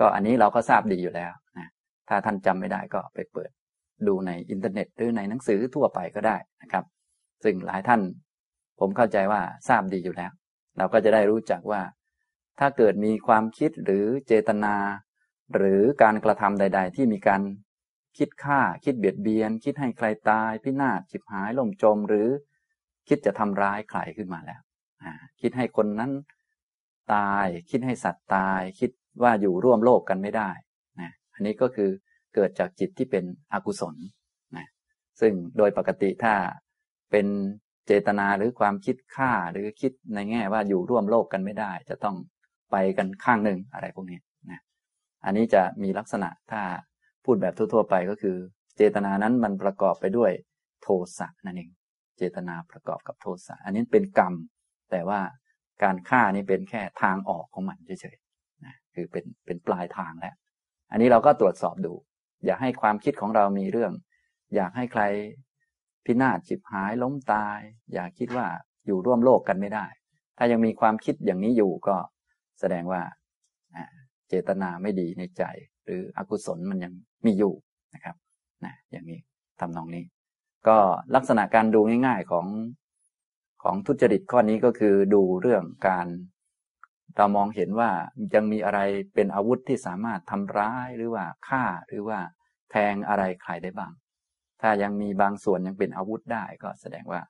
ก็อันนี้เราก็ทราบดีอยู่แล้วนะถ้าท่านจำไม่ได้ก็ไปเปิดดูในอินเทอร์เน็ตหรือในหนังสือทั่วไปก็ได้นะครับ ซึ่งหลายท่าน ผมเข้าใจว่าทราบดีอยู่แล้ว เราก็จะได้รู้จักว่า ถ้าเกิดมีความคิดหรือเจตนา หรือการกระทำใด ๆ ที่มีการคิดฆ่าคิดเบียดเบียน คิดให้ใครตาย พินาศฉิบหายล่มจมหรือคิดจะทำร้ายใครขึ้นมาแล้ว คิดให้คนนั้นตาย คิดให้สัตว์ตาย คิดว่าอยู่ร่วมโลกกันไม่ได้นะอันนี้ก็คือเกิดจากจิตที่เป็นอกุศลนะซึ่งโดยปกติถ้าเป็นเจตนาหรือความคิดฆ่าหรือคิดในแง่ว่าอยู่ร่วมโลกกันไม่ได้ จะต้องไปกันข้างหนึ่งอะไรพวกนี้อันนี้จะมีลักษณะถ้าพูดแบบทั่วๆไปก็คือ เจตนานั้นมันประกอบไปด้วยโทสะนั่นเอง เจตนาประกอบกับโทสะ อันนี้เป็นกรรม แต่ว่าการฆ่านี่เป็นแค่ทางออกของมันเฉยๆนะคือเป็นเป็นปลายทางแล้ว อันนี้เราก็ตรวจสอบดู อย่าให้ความคิดของเรามีเรื่อง อยากให้ใครพินาศจิบหายล้มตาย อย่าคิดว่าอยู่ร่วมโลกกันไม่ได้ ถ้ายังมีความคิดอย่างนี้อยู่ก็แสดงว่าเจตนาไม่ดีในใจ หรืออกุศลมันยังมีอยู่นะครับนะอย่างนี้ทำนองนี้ ก็ลักษณะการดูง่าย ๆของ ของทุจริตข้อนี้ก็คือดูเรื่องการ เรามองเห็นว่ายังมีอะไรเป็นอาวุธที่สามารถทำร้ายหรือว่าฆ่าหรือว่าแทงอะไรใครได้บ้าง ถ้ายังมีบางส่วนยังเป็นอาวุธได้ก็แสดงว่า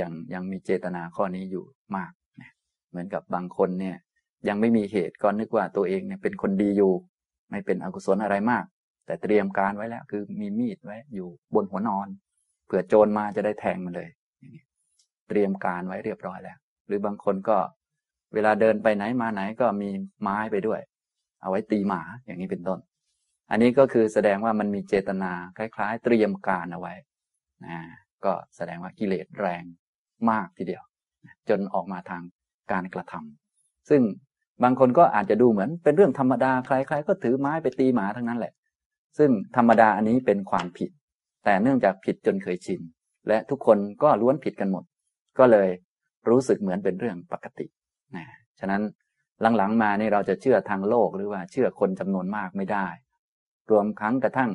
ยังยังมีเจตนาข้อนี้อยู่มาก เหมือนกับบางคนเนี่ยยังไม่มีเหตุก็นึกว่าตัวเองเนี่ยเป็นคนดีอยู่ ไม่เป็นอกุศลอะไรมาก แต่เตรียมการไว้แล้วคือมีมีดไว้อยู่บนหัวนอนเผื่อโจรมาจะได้แทงมันเลย เตรียมการไว้เรียบร้อยแล้ว หรือบางคนก็เวลาเดินไปไหนมาไหนก็มีไม้ไปด้วย เอาไว้ตีหมาอย่างนี้เป็นต้น อันนี้ก็คือแสดงว่ามันมีเจตนาคล้าย ๆ เตรียมการเอาไว้นะก็แสดงว่ากิเลสแรงมากทีเดียว จนออกมาทางการกระทำซึ่งบางคนก็อาจจะดูเหมือนเป็นเรื่องธรรมดาใครๆก็ถือไม้ไปตีหมาทั้งนั้นแหละ ซึ่งธรรมดาอันนี้เป็นความผิด แต่เนื่องจากผิดจนเคยชิน และทุกคนก็ล้วนผิดกันหมด ก็เลยรู้สึกเหมือนเป็นเรื่องปกตินะฉะนั้นหลังๆมานี่เราจะเชื่อทางโลกหรือว่าเชื่อคนจำนวนมากไม่ได้ รวมครั้งกระทั่ง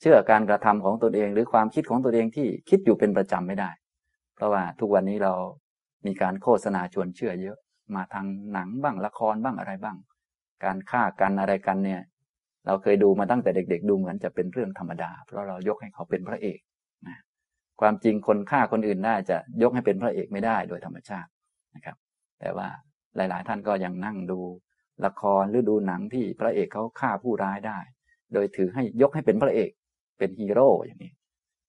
เชื่อการกระทำของตนเอง หรือความคิดของตนเองที่คิดอยู่เป็นประจำไม่ได้ เพราะว่าทุกวันนี้เรามีการโฆษณาชวนเชื่อเยอะ มาทางหนังบ้างละครบ้างอะไรบ้าง การฆ่ากันอะไรกันเนี่ย เราเคยดูมาตั้งแต่เด็ก ๆ ดูเหมือนจะเป็นเรื่องธรรมดา เพราะเรายกให้เขาเป็นพระเอก ความจริงคนฆ่าคนอื่นได้จะยกให้เป็นพระเอกไม่ได้โดยธรรมชาตินะครับ แต่ว่าหลาย ๆ ท่านก็ยังนั่งดูละครหรือดูหนังที่พระเอกเขาฆ่าผู้ร้ายได้ โดยถือให้ยกให้เป็นพระเอกเป็นฮีโร่อย่างนี้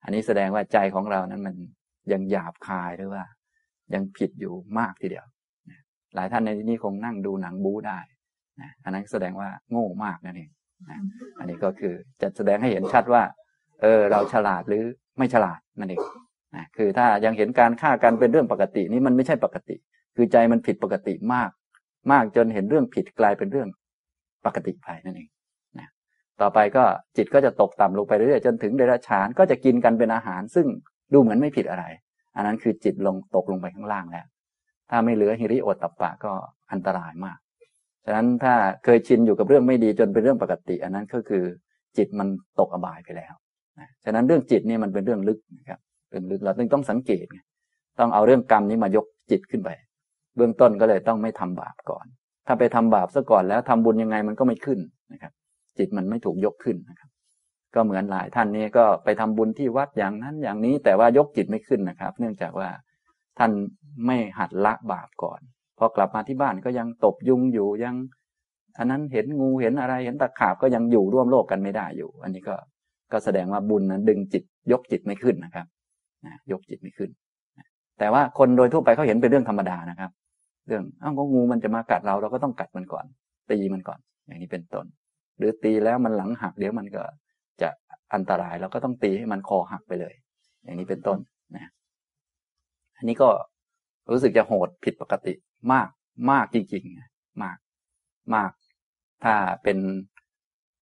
อันนี้แสดงว่าใจของเรานั้นมันยังหยาบคายหรือว่า ยังผิดอยู่มากทีเดียว หลายท่านในที่นี้คงนั่งดูหนังบู๊ได้นะอันนั้นแสดงว่าโง่มากนั่นเองนะอันนี้ก็คือจะแสดงให้เห็นชัดว่า เออ เราฉลาดหรือไม่ฉลาดนั่นเองนะคือถ้ายังเห็นการฆ่ากันเป็นเรื่องปกตินี่มันไม่ใช่ปกติ คือใจมันผิดปกติมาก มากจนเห็นเรื่องผิดกลายเป็นเรื่องปกติไปนั่นเองนะต่อไปก็จิตก็จะตกต่ำลงไปเรื่อยจนถึงเดรัจฉานก็จะกินกันเป็นอาหาร ซึ่งดูเหมือนไม่ผิดอะไร อันนั้นคือจิตลงตกลงไปข้างล่างแล้ว ถ้าไม่เหลือฮิริโอตตปปะก็อันตรายมาก ฉะนั้นถ้าเคยชินอยู่กับเรื่องไม่ดีจนเป็นเรื่องปกติ อันนั้นก็คือจิตมันตกอบายไปแล้ว ฉะนั้นเรื่องจิตนี่มันเป็นเรื่องลึกนะครับเรื่องลึกเราต้องต้องสังเกตไงต้องเอาเรื่องกรรมนี้มายกจิตขึ้นไป เบื้องต้นก็เลยต้องไม่ทำบาปก่อน ถ้าไปทำบาปซะก่อนแล้วทำบุญยังไงมันก็ไม่ขึ้นนะครับ จิตมันไม่ถูกยกขึ้นนะครับ ก็เหมือนหลายท่านนี้ก็ไปทำบุญที่วัดอย่างนั้นอย่างนี้แต่ว่ายกจิตไม่ขึ้นนะครับ เนื่องจากว่าท่านไม่หัดละบาปก่อนพอกลับมาที่บ้านก็ยังตบยุงอยู่ยังอันนั้นเห็นงูเห็นอะไรเห็นตะขาบก็ยังอยู่ร่วมโลกกันไม่ได้อยู่ อันนี้ก็ ก็แสดงว่าบุญนั้นดึงจิตยกจิตไม่ขึ้นนะครับนะยกจิตไม่ขึ้น แต่ว่าคนโดยทั่วไปเขาเห็นเป็นเรื่องธรรมดานะครับ เรื่องอ้าวก็งูมันจะมากัดเราเราก็ต้องกัดมันก่อน ตีมันก่อน อย่างนี้เป็นต้น หรือตีแล้วมันหลังหักเดี๋ยวมันก็จะอันตรายเราก็ต้องตีให้มันคอหักไปเลย อย่างนี้เป็นต้นนะอันนี้ก็รู้สึกจะโหดผิดปกติมากมากจริงๆมากมาก ถ้าเป็น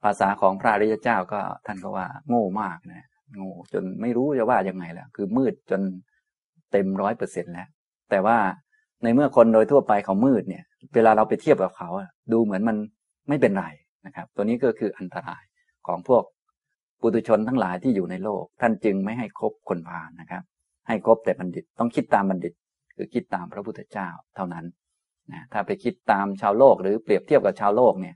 าษาของพระอริยเจ้าก็ท่านก็ว่า โง่มากนะโง่จนไม่รู้จะว่ายังไงแล้วคือมืดจนเต็มร้อยเปอร์เซ็นแล้ว แต่ว่าในเมื่อคนโดยทั่วไปเขามืดเนี่ย เวลาเราไปเทียบกับเขาดูเหมือนมันไม่เป็นไรนะครับ ตัวนี้ก็คืออันตรายของพวกปุถุชนทั้งหลายที่อยู่ในโลก ท่านจึงไม่ให้คบคนพาลนะครับ ให้คบแต่บัณฑิตต้องคิดตามบัณฑิต คือคิดตามพระพุทธเจ้าเท่านั้นนะถ้าไปคิดตามชาวโลกหรือเปรียบเทียบกับชาวโลกเนี่ย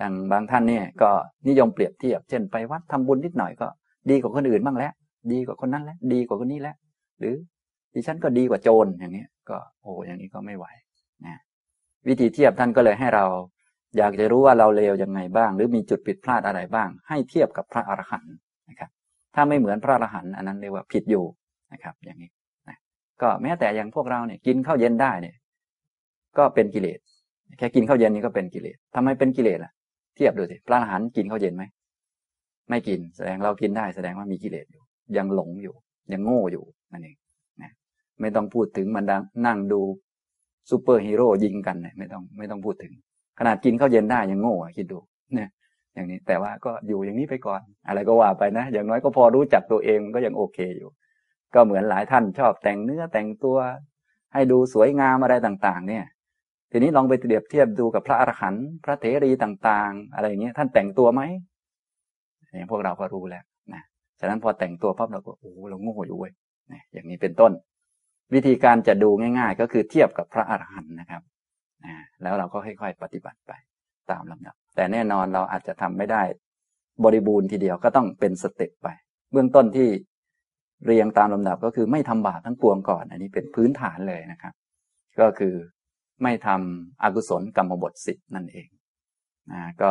ดังบางท่านเนี่ยก็นิยมเปรียบเทียบ เช่นไปวัดทำบุญนิดหน่อยก็ ดีกว่าคนอื่นบ้างแล้ว ดีกว่าคนนั้นแล้ว ดีกว่าคนนี้แล้ว หรือดิฉันก็ดีกว่าโจรอย่างนี้ก็โอ้อย่างนี้ก็ไม่ไหวนะวิธีเทียบท่านก็เลยให้เรา อยากจะรู้ว่าเราเลวยังไงบ้าง หรือมีจุดผิดพลาดอะไรบ้าง ให้เทียบกับพระอรหันต์นะครับ ถ้าไม่เหมือนพระอรหันต์อันนั้นเรียกว่าผิดอยู่นะครับ อย่างนี้นะก็แม้แต่อย่างพวกเราเนี่ยกินข้าวเย็นได้เนี่ย ก็เป็นกิเลสแค่กินข้าวเย็นนี้ก็เป็นกิเลสทำไมเป็นกิเลสล่ะ เทียบดูสิพระอรหันต์กินข้าวเย็นไหมไม่กินแสดงเรากินได้แสดงว่ามีกิเลสอยู่ ยังหลงอยู่ ยังโง่อยู่นั่นเองนะไม่ต้องพูดถึงมันดังนั่งดูซูเปอร์ฮีโร่ยิงกันเนี่ยไม่ต้องไม่ต้องพูดถึง ขนาดกินข้าวเย็นได้ยังโง่คิดดูเนี่ยอย่างนี้แต่ว่าก็อยู่อย่างนี้ไปก่อน อะไรก็ว่าไปนะ อย่างน้อยก็พอรู้จักตัวเองก็ยังโอเคอยู่ ก็เหมือนหลายท่านชอบแต่งเนื้อแต่งตัว ให้ดูสวยงามอะไรต่าง ๆ เนี่ย ทีนี้ลองไปเปรียบเทียบดูกับพระอรหันต์พระเถรีต่างๆ อะไรอย่างเงี้ยท่านแต่งตัวไหมอย่างพวกเราก็รู้แล้วนะฉะนั้นพอแต่งตัวปั๊บเราก็โอ้เราโง่อยู่เว้ยอย่างนี้เป็นต้น วิธีการจะดูง่าย ๆ ก็คือเทียบกับพระอรหันต์นะครับแล้วเราก็ค่อยๆปฏิบัติไปตามลำดับ แต่แน่นอนเราอาจจะทำไม่ได้ บริบูรณ์ทีเดียวก็ต้องเป็นสเต็ปไป เบื้องต้นที่เรียงตามลำดับก็คือไม่ทำบาปทั้งปวงก่อน อันนี้เป็นพื้นฐานเลยนะครับ ก็คือ ไม่ทำอกุศลกรรมบทสิบนั่นเองนะก็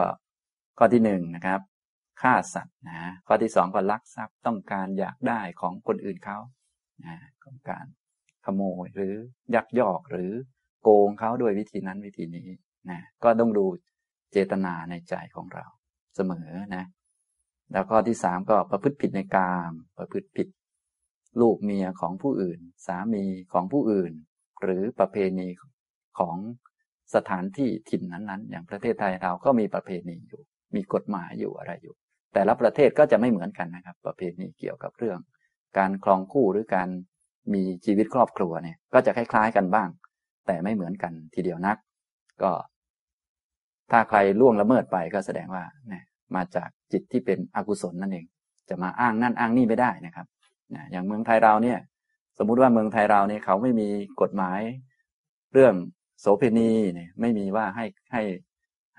ข้อที่หนึ่งนะครับฆ่าสัตว์นะข้อที่สองก็ลักทรัพย์ต้องการอยากได้ของคนอื่นเขานะต้องการขโมยหรือยักยอกหรือโกงเขาด้วยวิธีนั้นวิธีนี้นะก็ต้องดูเจตนาในใจของเราเสมอนะแล้วข้อที่สามก็ประพฤติผิดในกามประพฤติผิด ลูกเมียของผู้อื่น สามีของผู้อื่น หรือประเพณี ของสถานที่ถิ่นนั้นๆ อย่างประเทศไทยเราก็มีประเพณีอยู่ มีกฎหมายอยู่อะไรอยู่ แต่ละประเทศก็จะไม่เหมือนกันนะครับ ประเพณีเกี่ยวกับเรื่อง การคลองคู่หรือการมีชีวิตครอบครัวเนี่ย ก็จะคล้าย ๆ กันบ้าง แต่ไม่เหมือนกันทีเดียวนัก ก็ ถ้าใครล่วงละเมิดไปก็แสดงว่าเนี่ยมาจากจิตที่เป็นอกุศลนั่นเอง จะมาอ้างนั่นอ้างนี่ไม่ได้นะครับนะอย่างเมืองไทยเราเนี่ย สมมุติว่าเมืองไทยเราเนี่ยเขาไม่มีกฎหมาย เรื่อง โสเภณีเนี่ยไม่มีว่าให้ให้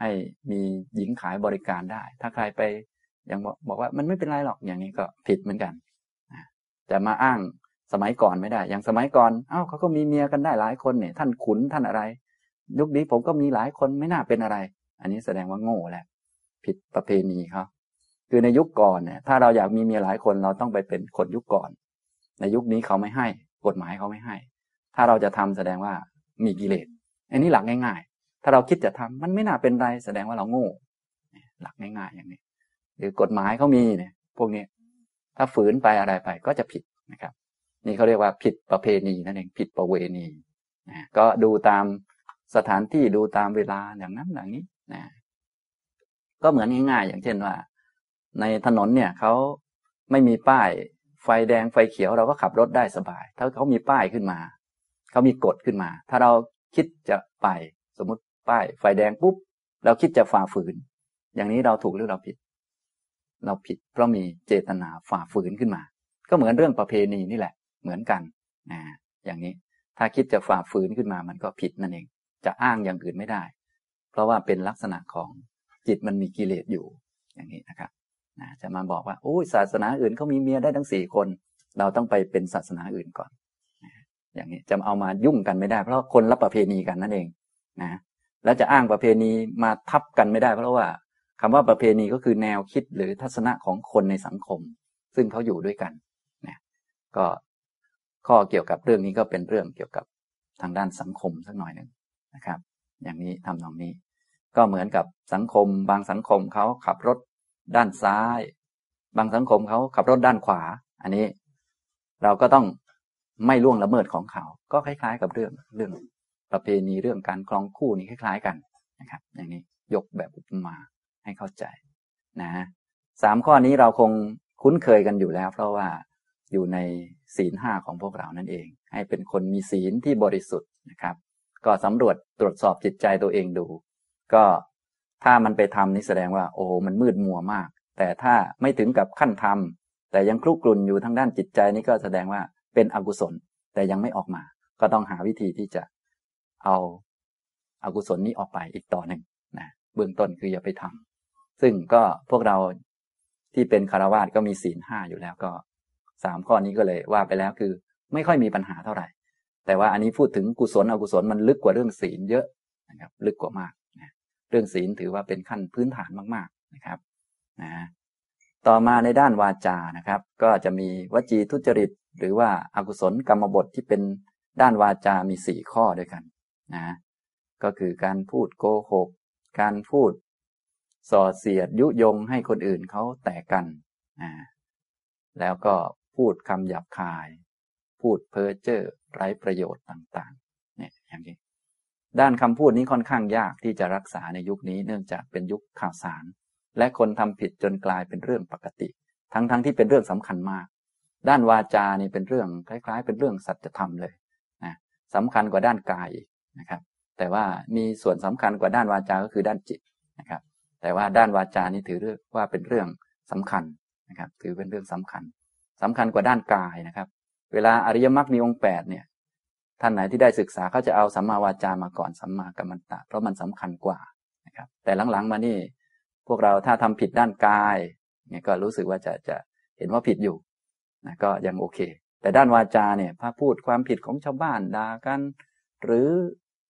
ให้มีหญิงขายบริการได้ ถ้าใครไปยังบอกบอกว่ามันไม่เป็นไรหรอกอย่างนี้ก็ผิดเหมือนกันจะมาอ้างสมัยก่อนไม่ได้ อย่างสมัยก่อนเอ้าเขาก็มีเมียกันได้หลายคนเนี่ย ท่านขุนท่านอะไร ยุคนี้ผมก็มีหลายคนไม่น่าเป็นอะไร อันนี้แสดงว่าโง่แหละ ผิดประเพณีเขาคือในยุคก่อนเนี่ย ถ้าเราอยากมีเมียหลายคนเราต้องไปเป็นคนยุคก่อน ในยุคนี้เขาไม่ให้ กฎหมายเขาไม่ให้ ถ้าเราจะทำแสดงว่ามีกิเลส อันนี้หลักง่าย ๆ ถ้าเราคิดจะทำมันไม่น่าเป็นไรแสดงว่าเราโง่หลักง่ายๆอย่างนี้ หรือกฎหมายเขามีเนี่ย พวกนี้ถ้าฝืนไปอะไรไปก็จะผิดนะครับ นี่เขาเรียกว่าผิดประเพณีนั่นเองผิดประเวณีนะก็ดูตามสถานที่ดูตามเวลาอย่างนั้นอย่างนี้นะก็เหมือนง่ายๆ อย่างเช่นว่า ในถนนเนี่ยเขาไม่มีป้ายไฟแดงไฟเขียวเราก็ขับรถได้สบาย ถ้าเขามีป้ายขึ้นมา เขามีกฎขึ้นมา ถ้าเรา คิดจะไปสมมติป้ายไฟแดงปุ๊บ เราคิดจะฝ่าฝืน อย่างนี้เราถูกหรือเราผิด เราผิดเพราะมีเจตนาฝ่าฝืนขึ้นมา ก็เหมือนเรื่องประเพณีนี่แหละ เหมือนกันนะอย่างนี้ถ้าคิดจะฝ่าฝืนขึ้นมามันก็ผิดนั่นเอง จะอ้างอย่างอื่นไม่ได้ เพราะว่าเป็นลักษณะของจิตมันมีกิเลสอยู่ อย่างนี้นะครับนะจะมาบอกว่าโอ้ยศาสนาอื่นเขามีเมียได้ทั้งสี่คน เราต้องไปเป็นศาสนาอื่นก่อน อย่างนี้จะเอามายุ่งกันไม่ได้ เพราะคนรับประเพณีกันนั่นเองนะแล้วจะอ้างประเพณีมาทับกันไม่ได้ เพราะว่าคำว่าประเพณีก็คือแนวคิดหรือทัศนะของคนในสังคม ซึ่งเขาอยู่ด้วยกันนะก็ข้อเกี่ยวกับเรื่องนี้ก็เป็นเรื่องเกี่ยวกับทางด้านสังคมสักหน่อยหนึ่งนะครับ อย่างนี้ทำตรงนี้ ก็เหมือนกับสังคม บางสังคมเขาขับรถด้านซ้าย บางสังคมเขาขับรถด้านขวา อันนี้ เราก็ต้อง ไม่ล่วงละเมิดของเขา ก็คล้าย ๆ กับเรื่องเรื่องประเพณีเรื่องการคลองคู่นี่คล้าย ๆ กันนะครับ อย่างนี้ยกแบบอุปมาให้เข้าใจนะสามข้อนี้เราคงคุ้นเคยกันอยู่แล้ว เพราะว่าอยู่ในศีลห้าของพวกเรานั่นเอง ให้เป็นคนมีศีลที่บริสุทธิ์นะครับ ก็สำรวจตรวจสอบจิตใจตัวเองดู ก็ถ้ามันไปทำนี่แสดงว่า โอ้มันมืดมัวมาก แต่ถ้าไม่ถึงกับขั้นทำแต่ยังคลุกกลุ่นอยู่ทางด้านจิตใจนี่ก็แสดงว่า เป็นอกุศล แต่ยังไม่ออกมา ก็ต้องหาวิธีที่จะเอาอากุศลนี้ออกไปอีกต่อหนึ่งนะเบื้องต้นคืออย่าไปทำซึ่งก็พวกเราที่เป็นคารวาสก็มีศีลห้าอยู่แล้วก็สามข้อนี้ก็เลยว่าไปแล้วคือ ไม่ค่อยมีปัญหาเท่าไหร่ แต่ว่าอันนี้พูดถึงกุศลอกุศลมันลึกกว่าเรื่องศีลเยอะนะครับ ลึกกว่ามากนะเรื่องศีลถือว่าเป็นขั้นพื้นฐานมาก ๆนะครับนะต่อมาในด้านวาจานะครับ ก็จะมีวจีทุจริต หรือว่าอากุศลกรรมบทที่เป็นด้านวาจามีสี่ข้อด้วยกันนะก็คือการพูดโกหก การพูดส่อเสียดยุยงให้คนอื่นเขาแตกกันนะแล้วก็พูดคำหยาบคาย พูดเพ้อเจ้อไร้ประโยชน์ต่างๆเนี่ยอย่างนี้ด้านคำพูดนี้ค่อนข้างยากที่จะรักษาในยุคนี้เนื่องจากเป็นยุคข่าวสาร และคนทำผิดจนกลายเป็นเรื่องปกติ ทั้งๆทที่เป็นเรื่องสำคัญมาก ด้านวาจานี่เป็นเรื่องคล้าย ๆ เป็นเรื่องสัจธรรมเลยนะสำคัญกว่าด้านกายนะครับ แต่ว่ามีส่วนสำคัญกว่าด้านวาจา ก็คือด้านจิตนะครับ แต่ว่าด้านวาจานี่ถือว่าเป็นเรื่องสำคัญนะครับ ถือเป็นเรื่องสำคัญสำคัญกว่าด้านกายนะครับ เวลาอริยมรรคมีองค์แปดเนี่ยท่านไหนที่ได้ศึกษาเขาจะเอาสัมมาวาจามาก่อนสัมมากัมมันตะเพราะมันสำคัญกว่านะครับ แต่หลังๆมานี่ พวกเราถ้าทำผิดด้านกายเนี่ยก็รู้สึกว่าจะจะเห็นว่าผิดอยู่ นะก็ยังโอเค แต่ด้านวาจาเนี่ยถ้าพูดความผิดของชาวบ้านด่ากัน หรือ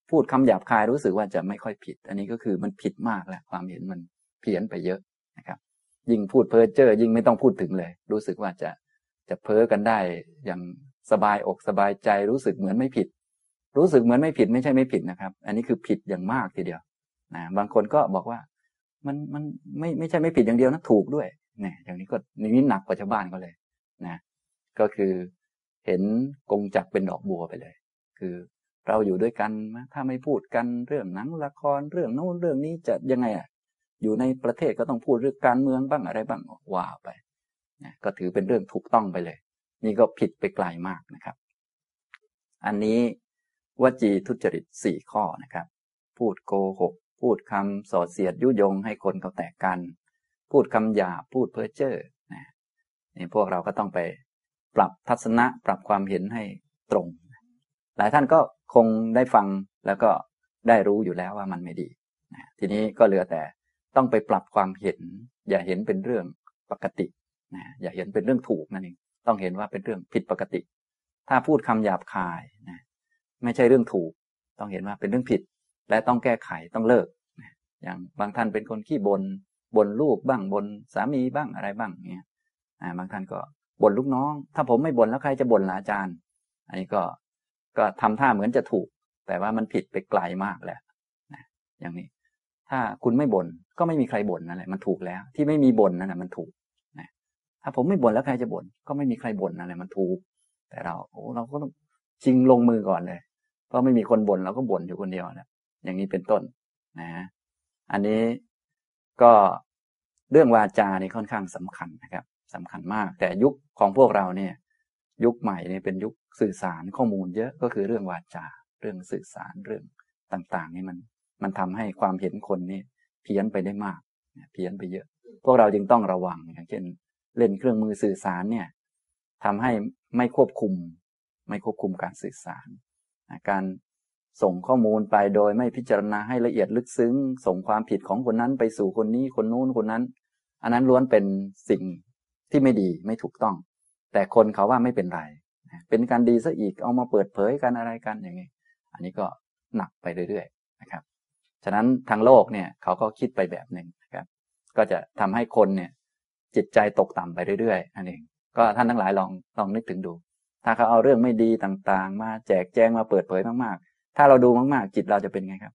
พูดคำหยาบคายรู้สึกว่าจะไม่ค่อยผิด อันนี้ก็คือมันผิดมากแล้วความเห็นมันเพี้ยนไปเยอะนะครับ ยิ่งพูดเพ้อเจ้อยิ่งไม่ต้องพูดถึงเลย รู้สึกว่าจะจะเพ้อกันได้อย่างสบายอกสบายใจรู้สึกเหมือนไม่ผิด รู้สึกเหมือนไม่ผิดไม่ใช่ไม่ผิดนะครับ อันนี้คือผิดอย่างมากทีเดียวนะบางคนก็บอกว่ามันมันไม่ไม่ใช่ไม่ผิดอย่างเดียวนะถูกด้วยเนี่ยอย่างนี้ก็นี่หนักกว่าชาวบ้านก็เลย นะก็คือเห็นกงจักเป็นดอกบัวไปเลย คือเราอยู่ด้วยกันถ้าไม่พูดกันเรื่องหนังละครเรื่องโน้นเรื่องนี้จะยังไงอะอยู่ในประเทศก็ต้องพูดเรื่องการเมืองบ้างอะไรบ้างว่าไปนะก็ถือเป็นเรื่องถูกต้องไปเลย นี่ก็ผิดไปไกลามากนะครับ อันนี้วจีทุจริตสี่ข้อนะครับ พูดโกหก พูดคำสอดเสียดยุยงให้คนเขาแตกกัน พูดคำหยาพูดเพ้อเจ้อ นี่พวกเราก็ต้องไปปรับทัศนะปรับความเห็นให้ตรง หลายท่านก็คงได้ฟังแล้วก็ได้รู้อยู่แล้วว่ามันไม่ดีทีนี้ก็เหลือแต่ต้องไปปรับความเห็น อย่าเห็นเป็นเรื่องปกตินะอย่าเห็นเป็นเรื่องถูกนั่นเองต้องเห็นว่าเป็นเรื่องผิดปกติ ถ้าพูดคำหยาบคายนะไม่ใช่เรื่องถูก ต้องเห็นว่าเป็นเรื่องผิด และต้องแก้ไขต้องเลิกนะอย่างบางท่านเป็นคนขี้บน่นบ่นลูกบ้างบ่นสามีบ้างอะไรบ้างเงี้ย บางท่านก็บ่นลูกน้อง ถ้าผมไม่บ่นแล้วใครจะบ่นหล่ะอาจารย์ อันนี้ก็ก็ทำท่าเหมือนจะถูก แต่ว่ามันผิดไปไกลมากแล้วนะอย่างนี้ ถ้าคุณไม่บ่นก็ไม่มีใครบ่นนั่นแหละมันถูกแล้ว ที่ไม่มีบ่นนั่นแหละมันถูกนะถ้าผมไม่บ่นแล้วใครจะบ่นก็ไม่มีใครบ่นนั่นแหละมันถูก แต่เราโอ้เราก็ต้องชิงลงมือก่อนเลยเพราะไม่มีคนบ่นเราก็บ่นอยู่คนเดียวนะอย่างนี้เป็นต้นนะ อันนี้ก็เรื่องวาจานี่ค่อนข้างสำคัญนะครับ สำคัญมาก แต่ยุคของพวกเราเนี่ยยุคใหม่เนี่ยเป็นยุคสื่อสารข้อมูลเยอะก็คือเรื่องวาจา เรื่องสื่อสารเรื่องต่างๆนี่มันมันทำให้ความเห็นคนนี่เพี้ยนไปได้มากเพี้ยนไปเยอะ พวกเราจึงต้องระวังอย่างเช่น เล่นเครื่องมือสื่อสารเนี่ยทำให้ไม่ควบคุม ไม่ควบคุมการสื่อสาร การส่งข้อมูลไปโดยไม่พิจารณาให้ละเอียดลึกซึ้ง ส่งความผิดของคนนั้นไปสู่คนนี้คนนู้นคนนั้น อันนั้นล้วนเป็นสิ่ง ที่ไม่ดีไม่ถูกต้อง แต่คนเขาว่าไม่เป็นไร เป็นการดีซะอีกเอามาเปิดเผยกันอะไรกันอย่างนี้อันนี้ก็หนักไปเรื่อยๆนะครับ ฉะนั้นทางโลกเนี่ยเขาก็คิดไปแบบหนึ่งนะครับ ก็จะทำให้คนเนี่ยจิตใจตกต่ำไปเรื่อยๆนั่นเองก็ท่านทั้งหลายลองลองนึกถึงดู ถ้าเขาเอาเรื่องไม่ดีต่างๆ มาแจกแจงมาเปิดเผยมากๆ ถ้าเราดูมากๆ จิตเราจะเป็นไงครับ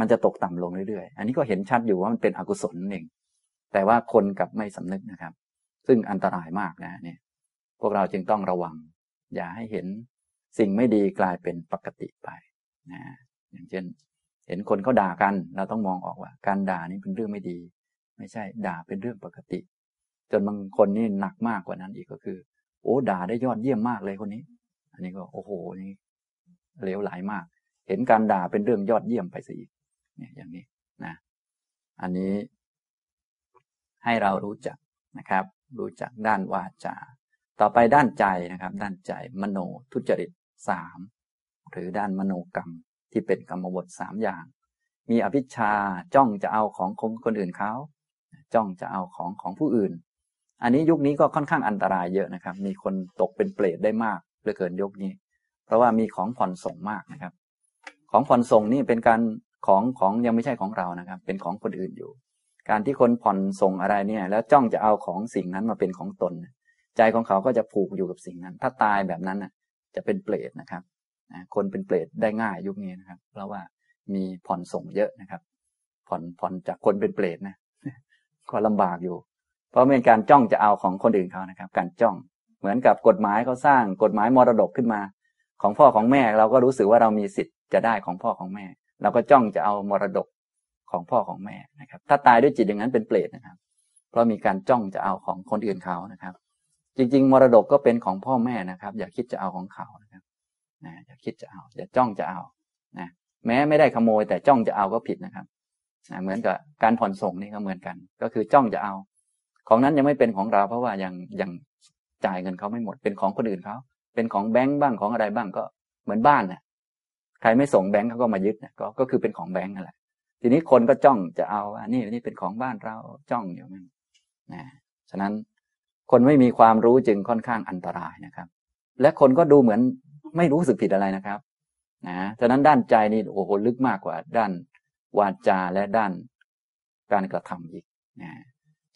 มันจะตกต่ำลงเรื่อยๆ อันนี้ก็เห็นชัดอยู่ว่ามันเป็นอกุศลนั่นเองแต่ว่าคนกับไม่สำนึกนะครับ ซึ่งอันตรายมากนะเนี่ยพวกเราจึงต้องระวัง อย่าให้เห็นสิ่งไม่ดีกลายเป็นปกติไปนะอย่างเช่น เห็นคนเขาด่ากัน เราต้องมองออกว่า การด่านี่เป็นเรื่องไม่ดี ไม่ใช่ ด่าเป็นเรื่องปกติ จนบางคนนี่หนักมากกว่านั้นอีกก็คือ โอ้ด่าได้ยอดเยี่ยมมากเลยคนนี้ อันนี้ก็โอ้โหนี่เลวไหลามาก เห็นการด่าเป็นเรื่องยอดเยี่ยมไปสิเนี่ยอย่างนี้นะ อันนี้ให้เรารู้จักนะครับ รู้จักด้านวาจา ต่อไปด้านใจนะครับ ด้านใจมโนทุจริตสามหรือด้านมโนกรรมที่เป็นกรรมบทสามอย่าง มีอภิชาจ้องจะเอาของของคนอื่นเขาจ้องจะเอาของของผู้อื่น อันนี้ยุคนี้ก็ค่อนข้างอันตรายเยอะนะครับ มีคนตกเป็นเปรตได้มากเหลือเกินยุคนี้ เพราะว่ามีของผ่อนส่งมากนะครับ ของผ่อนส่งนี่เป็นการของของยังไม่ใช่ของเรานะครับ เป็นของคนอื่นอยู่ การที่คนผ่อนส่งอะไรเนี่ย แล้วจ้องจะเอาของสิ่งนั้นมาเป็นของตน ใจของเขาก็จะผูกอยู่กับสิ่งนั้น ถ้าตายแบบนั้นน่ะ จะเป็นเปรตนะครับคนเป็นเปรตได้ง่ายยุคนี้นะครับ เพราะว่ามีผ่อนส่งเยอะนะครับ ผ่อนผ่อนจากคนเป็นเปรตนะก็ลำบากอยู่ เพราะเป็นการจ้องจะเอาของคนอื่นเขานะครับ การจ้องเหมือนกับกฎหมายเขาสร้างกฎหมายมรดกขึ้นมา ของพ่อของแม่เราก็รู้สึกว่าเรามีสิทธิ์จะได้ของพ่อของแม่ เราก็จ้องจะเอามรดก ของพ่อของแม่นะครับ ถ้าตายด้วยจิตอย่างนั้นเป็นเปรตนะครับ เพราะมีการจ้องจะเอาของคนอื่นเขานะครับ จริง ๆ มรดกก็เป็นของพ่อแม่นะครับ อย่าคิดจะเอาของเขานะครับนะอย่าคิดจะเอา อย่าจ้องจะเอานะแม้ไม่ได้ขโมย แต่จ้องจะเอาก็ผิดนะครับนะเหมือนกับการผ่อนส่งนี่ก็เหมือนกัน ก็คือจ้องจะเอา ของนั้นยังไม่เป็นของเราเพราะว่ายังยังจ่ายเงินเขาไม่หมด เป็นของคนอื่นเขาเป็นของแบงก์บ้างของอะไรบ้างก็เหมือนบ้านนะใครไม่ส่งแบงก์เขาก็มายึดนะก็ก็คือเป็นของแบงก์นั่นแหละ ทีนี้คนก็จ้องจะเอาอันนี้นี่เป็นของบ้านเราจ้องอยู่นั่นนะฉะนั้นคนไม่มีความรู้จึงค่อนข้างอันตรายนะครับ และคนก็ดูเหมือนไม่รู้สึกผิดอะไรนะครับนะฉะนั้นด้านใจนี่โอ้โหลึกมากกว่าด้านวาจาและด้านการกระทำอีกนะ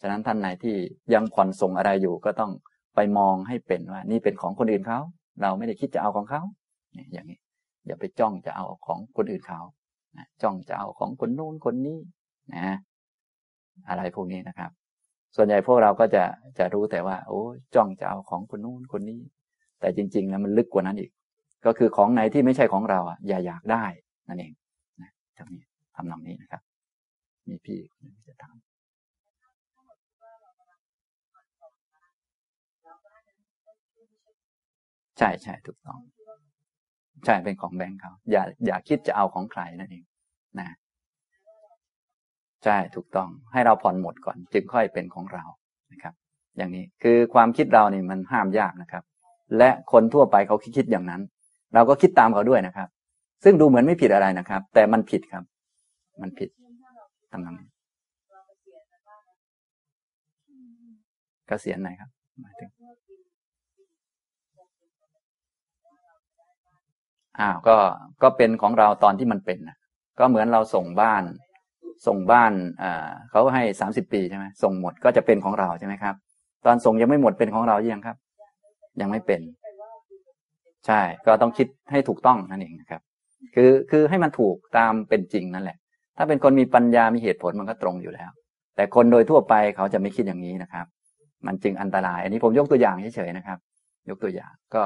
ฉะนั้นท่านไหนที่ยังผ่อนส่งอะไรอยู่ก็ต้องไปมองให้เป็นว่า นี่เป็นของคนอื่นเขา เราไม่ได้คิดจะเอาของเขาอย่างนี้ อย่าไปจ้องจะเอาของคนอื่นเขา จ้องจะเอาของคนนู้นคนนี้นะอะไรพวกนี้นะครับ ส่วนใหญ่พวกเราก็จะจะรู้แต่ว่า โอ้จ้องจะเอาของคนนู้นคนนี้ แต่จริงๆแล้วมันลึกกว่านั้นอีก ก็คือของไหนที่ไม่ใช่ของเราอะอย่าอยากได้นั่นเองนะทำนี้ทำนองนี้นะครับ มีพี่จะถามใช่ใช่ถูกต้อง ใช่เป็นของแบงค์เขาอย่าอย่าคิดจะเอาของใครนั่นเองนะใช่ถูกต้องให้เราผ่อนหมดก่อน จึงค่อยเป็นของเรานะครับ อย่างนี้คือความคิดเรานี่มันห้ามยากนะครับ และคนทั่วไปเขาคิดอย่างนั้น เราก็คิดตามเขาด้วยนะครับ ซึ่งดูเหมือนไม่ผิดอะไรนะครับ แต่มันผิดครับ มันผิดทำนองนี้กเกษียณไหนครับหมายถึง อ้าวก็ก็เป็นของเราตอนที่มันเป็นนะก็เหมือนเราส่งบ้าน ส่งบ้านอ่าเขาให้สามสิบปีใช่ไหมส่งหมดก็จะเป็นของเราใช่ไหมครับ ตอนส่งยังไม่หมดเป็นของเรายังครับ ยังไม่เป็น ใช่ ก็ต้องคิดให้ถูกต้องนั่นเองนะครับ คือคือให้มันถูกตามเป็นจริงนั่นแหละ ถ้าเป็นคนมีปัญญามีเหตุผลมันก็ตรงอยู่แล้ว แต่คนโดยทั่วไปเขาจะไม่คิดอย่างนี้นะครับ มันจึงอันตราย อันนี้ผมยกตัวอย่างเฉยๆนะครับ ยกตัวอย่างก็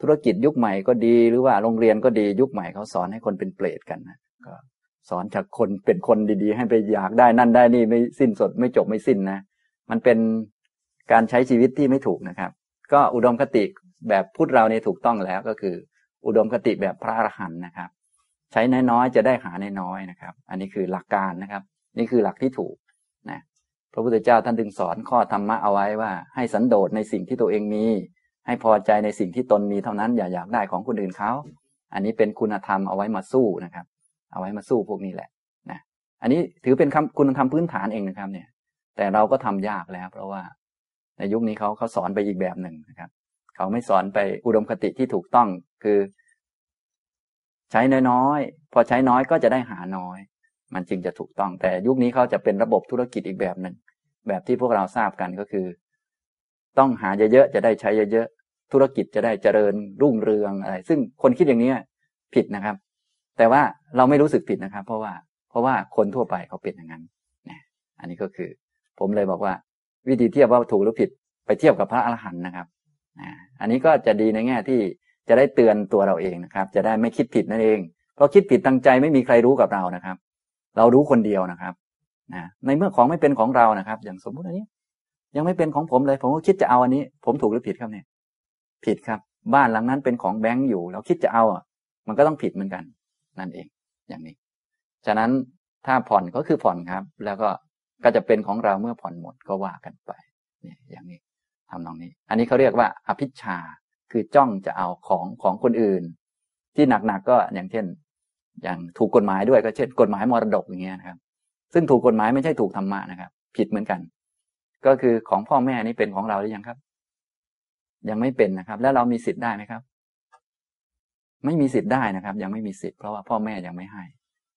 ธุรกิจยุคใหม่ก็ดีหรือว่าโรงเรียนก็ดียุคใหม่เขาสอนให้คนเป็นเปรตกันนะก็สอนจากคนเป็นคนดีๆ ให้ไปอยากได้นั่นได้นี่ไม่สิ้นสดไม่จบไม่สิ้นนะ มันเป็นการใช้ชีวิตที่ไม่ถูกนะครับ ก็อุดมคติแบบพุทธเราเนี่ยถูกต้องแล้วก็คือ อุดมคติแบบพระอรหันต์นะครับ ใช้น้อยๆจะได้หาน้อยๆนะครับ อันนี้คือหลักการนะครับ นี่คือหลักที่ถูกนะพระพุทธเจ้าท่านดึงสอนข้อธรรมะเอาไว้ว่า ให้สันโดษในสิ่งที่ตัวเองมี ให้พอใจในสิ่งที่ตนมีเท่านั้นอย่าอยากได้ของคนอื่นเขา อันนี้เป็นคุณธรรมเอาไว้มาสู้นะครับ เอาไว้มาสู้พวกนี้แหละนะอันนี้ถือเป็นคำคุณธรรมพื้นฐานเองนะครับ เนี่ย แต่เราก็ทำยากแล้ว เพราะว่า ในยุคนี้เขาเขาสอนไปอีกแบบหนึ่งนะครับ เขาไม่สอนไปอุดมคติที่ถูกต้องคือ ใช้น้อยๆพอใช้น้อยก็จะได้หาน้อย มันจึงจะถูกต้อง แต่ยุคนี้เขาจะเป็นระบบธุรกิจอีกแบบหนึ่งแบบที่พวกเราทราบกันก็คือ ต้องหาเยอะๆจะได้ใช้เยอะๆธุรกิจจะได้เจริญรุ่งเรืองอะไร ซึ่งคนคิดอย่างนี้ผิดนะครับ แต่ว่าเราไม่รู้สึกผิดนะครับ เพราะว่าเพราะว่าคนทั่วไปเขาเป็นอย่างนั้นนะอันนี้ก็คือ ผมเลยบอกว่า วิธีเทียบว่าถูกหรือผิดไปเทียบกับพระอรหันต์นะครับอันนี้ก็จะดีในแง่ที่จะได้เตือนตัวเราเองนะครับ จะได้ไม่คิดผิดนั่นเองเพราะคิดผิดตั้งใจไม่มีใครรู้กับเรานะครับ เรารู้คนเดียวนะครับนะในเมื่อของไม่เป็นของเรานะครับ อย่างสมมุติอันนี้ ยังไม่เป็นของผมเลย ผมก็คิดจะเอาอันนี้ ผมถูกหรือผิดครับเนี่ย ผิดครับ บ้านหลังนั้นเป็นของแบงก์อยู่ เราคิดจะเอาอะ มันก็ต้องผิดเหมือนกัน นั่นเอง อย่างนี้ ฉะนั้นถ้าผ่อนก็คือผ่อนครับ แล้วก็ก็จะเป็นของเราเมื่อผ่อนหมดก็ว่ากันไปเนี่ยอย่างนี้ทำนองนี้ อันนี้เขาเรียกว่า อภิชาคือจ้องจะเอาของของคนอื่น ที่หนักๆก็อย่างเช่น อย่างถูกกฎหมายด้วยก็เช่น กฎหมายมรดกอย่างเงี้ยนะครับ ซึ่งถูกกฎหมายไม่ใช่ถูกธรรมะนะครับ ผิดเหมือนกัน ก็คือของพ่อแม่นี้เป็นของเราหรือยังครับ ยังไม่เป็นนะครับ แล้วเรามีสิทธิ์ได้ไหมครับ ไม่มีสิทธิ์ได้นะครับ ยังไม่มีสิทธิ์เพราะว่าพ่อแม่ยังไม่ให้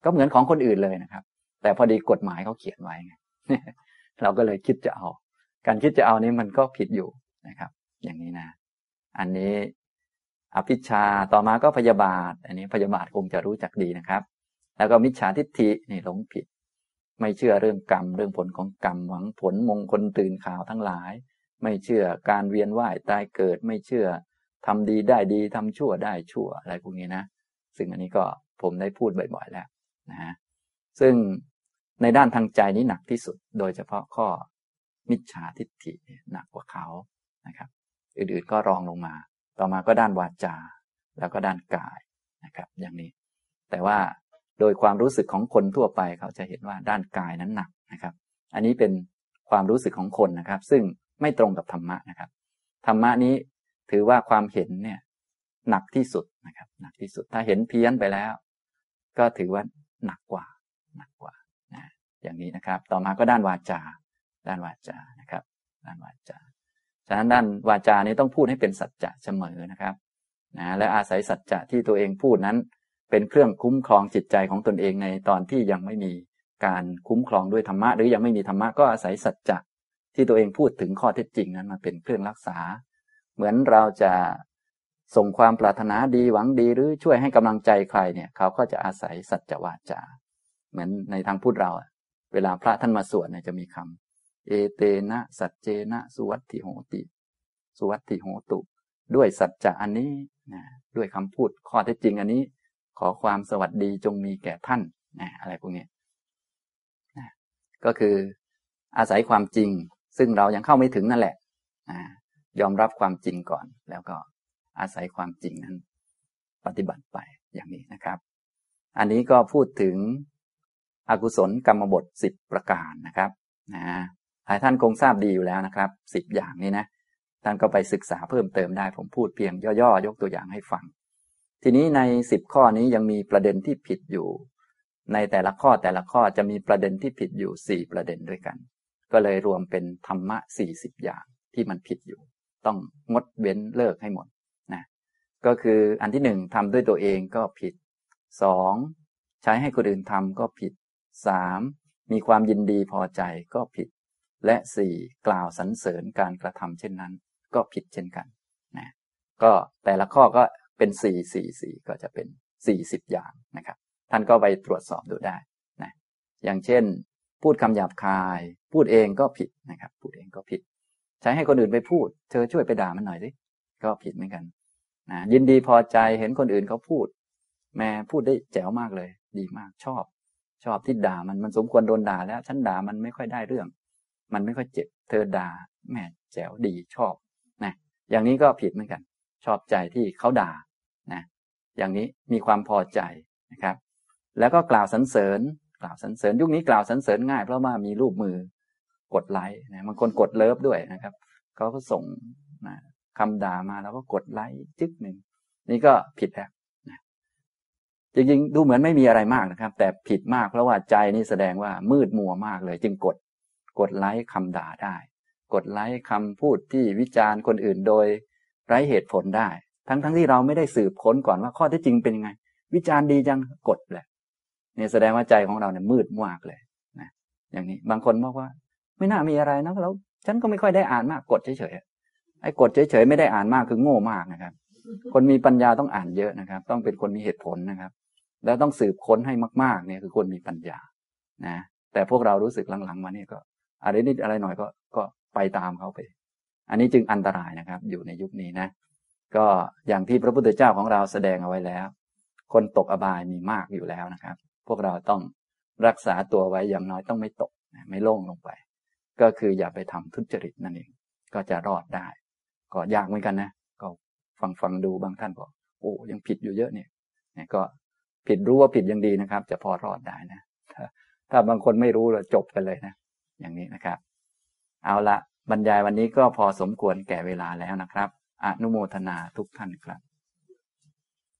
ก็เหมือนของคนอื่นเลยนะครับ แต่พอดีกฎหมายเขาเขียนไว้ไงเราก็เลยคิดจะเอา การคิดจะเอานี้มันก็ผิดอยู่นะครับ อย่างนี้นะ อันนี้อภิชาต่อมาก็พยาบาท อันนี้พยาบาทคงจะรู้จักดีนะครับ แล้วก็มิจฉาทิฏฐินี่หลงผิด ไม่เชื่อเรื่องกรรม เรื่องผลของกรรมหวังผลมงคลตื่นข่าวทั้งหลาย ไม่เชื่อการเวียนว่ายตายเกิดไม่เชื่อทำดีได้ดีทำชั่วได้ชั่วอะไรพวกนี้นะ ซึ่งอันนี้ก็ผมได้พูดบ่อยๆแล้วนะฮะซึ่งในด้านทางใจนี้หนักที่สุด โดยเฉพาะข้อมิจฉาทิฏฐิหนักกว่าเขานะครับ อื่นๆก็รองลงมา ต่อมาก็ด้านวาจา แล้วก็ด้านกายนะครับ อย่างนี้ แต่ว่า โดยความรู้สึกของคนทั่วไปเขาจะเห็นว่าด้านกายนั้นหนักนะครับ อันนี้เป็นความรู้สึกของคนนะครับ ซึ่งไม่ตรงกับธรรมะนะครับธรรมะนี้ถือว่าความเห็นเนี่ยหนักที่สุดนะครับ หนักที่สุดถ้าเห็นเพี้ยนไปแล้ว ก็ถือว่าหนักกว่าหนักกว่านะอย่างนี้นะครับ ต่อมาก็ด้านวาจา ด้านวาจานะครับ ด้านวาจาฉะนั้นด้านวาจานี้ต้องพูดให้เป็นสัจจะเสมอนะครับนะและอาศัยสัจจะที่ตัวเองพูดนั้น เป็นเครื่องคุ้มครองจิตใจของตนเองในตอนที่ยังไม่มีการคุ้มครองด้วยธรรมะ หรือยังไม่มีธรรมะก็อาศัยสัจจะที่ตัวเองพูดถึงข้อเท็จจริงนั้นมาเป็นเครื่องรักษา เหมือนเราจะส่งความปรารถนาดีหวังดีหรือช่วยให้กำลังใจใครเนี่ย เขาก็จะอาศัยสัจจวาจาเหมือนในทางพูดเราเวลาพระท่านมาสวดเนี่ยจะมีคำเอเตนะ สัจเจนะ สุวัตถิโหติ สุวัตถิโหตุ ด้วยสัจจะอันนี้นะด้วยคำพูดข้อเท็จจริงอันนี้ ขอความสวัสดีจงมีแก่ท่านนะอะไรพวกนี้นะก็คืออาศัยความจริง ซึ่งเรายังเข้าไม่ถึงนั่นแหละนะยอมรับความจริงก่อน แล้วก็อาศัยความจริงนั้น ปฏิบัติไปอย่างนี้นะครับ อันนี้ก็พูดถึงอกุศลกรรมบทสิบประการนะครับนะหลายท่านคงทราบดีอยู่แล้วนะครับสิบอย่างนี้นะท่านก็ไปศึกษาเพิ่มเติมได้ ผมพูดเพียงย่อๆยกตัวอย่างให้ฟัง ทีนี้ในสิบข้อนี้ยังมีประเด็นที่ผิดอยู่ ในแต่ละข้อแต่ละข้อจะมีประเด็นที่ผิดอยู่สี่ประเด็นด้วยกัน ก็เลยรวมเป็นธรรมะสี่สิบอย่างที่มันผิดอยู่ ต้องงดเว้นเลิกให้หมดนะก็คืออันที่หนึ่งทำด้วยตัวเองก็ผิดสองใช้ให้คนอื่นทำก็ผิดสามมีความยินดีพอใจก็ผิด และสี่กล่าวสรรเสริญการกระทำเช่นนั้น ก็ผิดเช่นกันนะก็แต่ละข้อก็ เป็นสี่สี่สี่ก็จะเป็นสี่สิบอย่างนะครับ ท่านก็ไปตรวจสอบดูได้นะอย่างเช่น พูดคำหยาบคาย พูดเองก็ผิดนะครับ พูดเองก็ผิด ใช้ให้คนอื่นไปพูด เธอช่วยไปด่ามันหน่อยสิก็ผิดเหมือนกันนะยินดีพอใจเห็นคนอื่นเขาพูด แม่พูดได้แจ๋วมากเลย ดีมากชอบ ชอบที่ด่ามันมันสมควรโดนด่าแล้ว ฉันด่ามันไม่ค่อยได้เรื่อง มันไม่ค่อยเจ็บ เธอด่าแม่แจ๋วดีชอบนะอย่างนี้ก็ผิดเหมือนกัน ชอบใจที่เขาด่านะอย่างนี้มีความพอใจนะครับ แล้วก็กล่าวสรรเสริญ กล่าวสรรเสริญ ยุคนี้กล่าวสรรเสริญง่ายเพราะว่ามีรูปมือกดไลค์นะบางคนกดเลิฟด้วยนะครับเขาก็ส่งนะคำด่ามาแล้วก็กดไลค์จึ๊กหนึ่งนี่ก็ผิดแล้วจริงๆดูเหมือนไม่มีอะไรมากนะครับ แต่ผิดมากเพราะว่าใจนี่แสดงว่ามืดมัวมากเลย จึงกดกดไลค์คำด่าได้ กดไลค์คำพูดที่วิจารณ์คนอื่นโดย ไร้เหตุผลได้ ทั้งๆทที่เราไม่ได้สืบค้นก่อนว่าข้อที่จริงเป็นยังไง วิจารณ์ดีจังกดเลยเนี่ยแสดงว่าใจของเราเนี่ยมืดมากเลยนะอย่างนี้บางคนบอกว่า ไม่น่ามีอะไรนะแล้วฉันก็ไม่ค่อยได้อ่านมากกดเฉยๆไอ้กดเฉยๆไม่ได้อ่านมากคือโง่มากนะครับ คนมีปัญญาต้องอ่านเยอะนะครับ ต้องเป็นคนมีเหตุผลนะครับ แล้วต้องสืบค้นให้มาก ๆ เนี่ยคือคนมีปัญญานะแต่พวกเรารู้สึกหลังๆมาเนี่ยก็อะไรนิดอะไรหน่อยก็ก็ไปตามเขาไป อันนี้จึงอันตรายนะครับ อยู่ในยุคนี้นะ ก็อย่างที่พระพุทธเจ้าของเราแสดงเอาไว้แล้ว คนตกอบายมีมากอยู่แล้วนะครับ พวกเราต้องรักษาตัวไว้อย่างน้อยต้องไม่ตกไม่โล่งลงไป ก็คืออย่าไปทำทุจริตนั่นเองก็จะรอดได้ ก็ยากเหมือนกันนะ ก็ฟังฟังดูบางท่านบอกโอ้ยังผิดอยู่เยอะเนี่ยเนี่ยก็ผิดรู้ว่าผิดยังดีนะครับ จะพอรอดได้นะถ้าถ้าบางคนไม่รู้เราจบกันเลยนะ อย่างนี้นะครับ เอาละ บรรยายวันนี้ก็พอสมควรแก่เวลาแล้วนะครับ อนุโมทนาทุกท่านครับ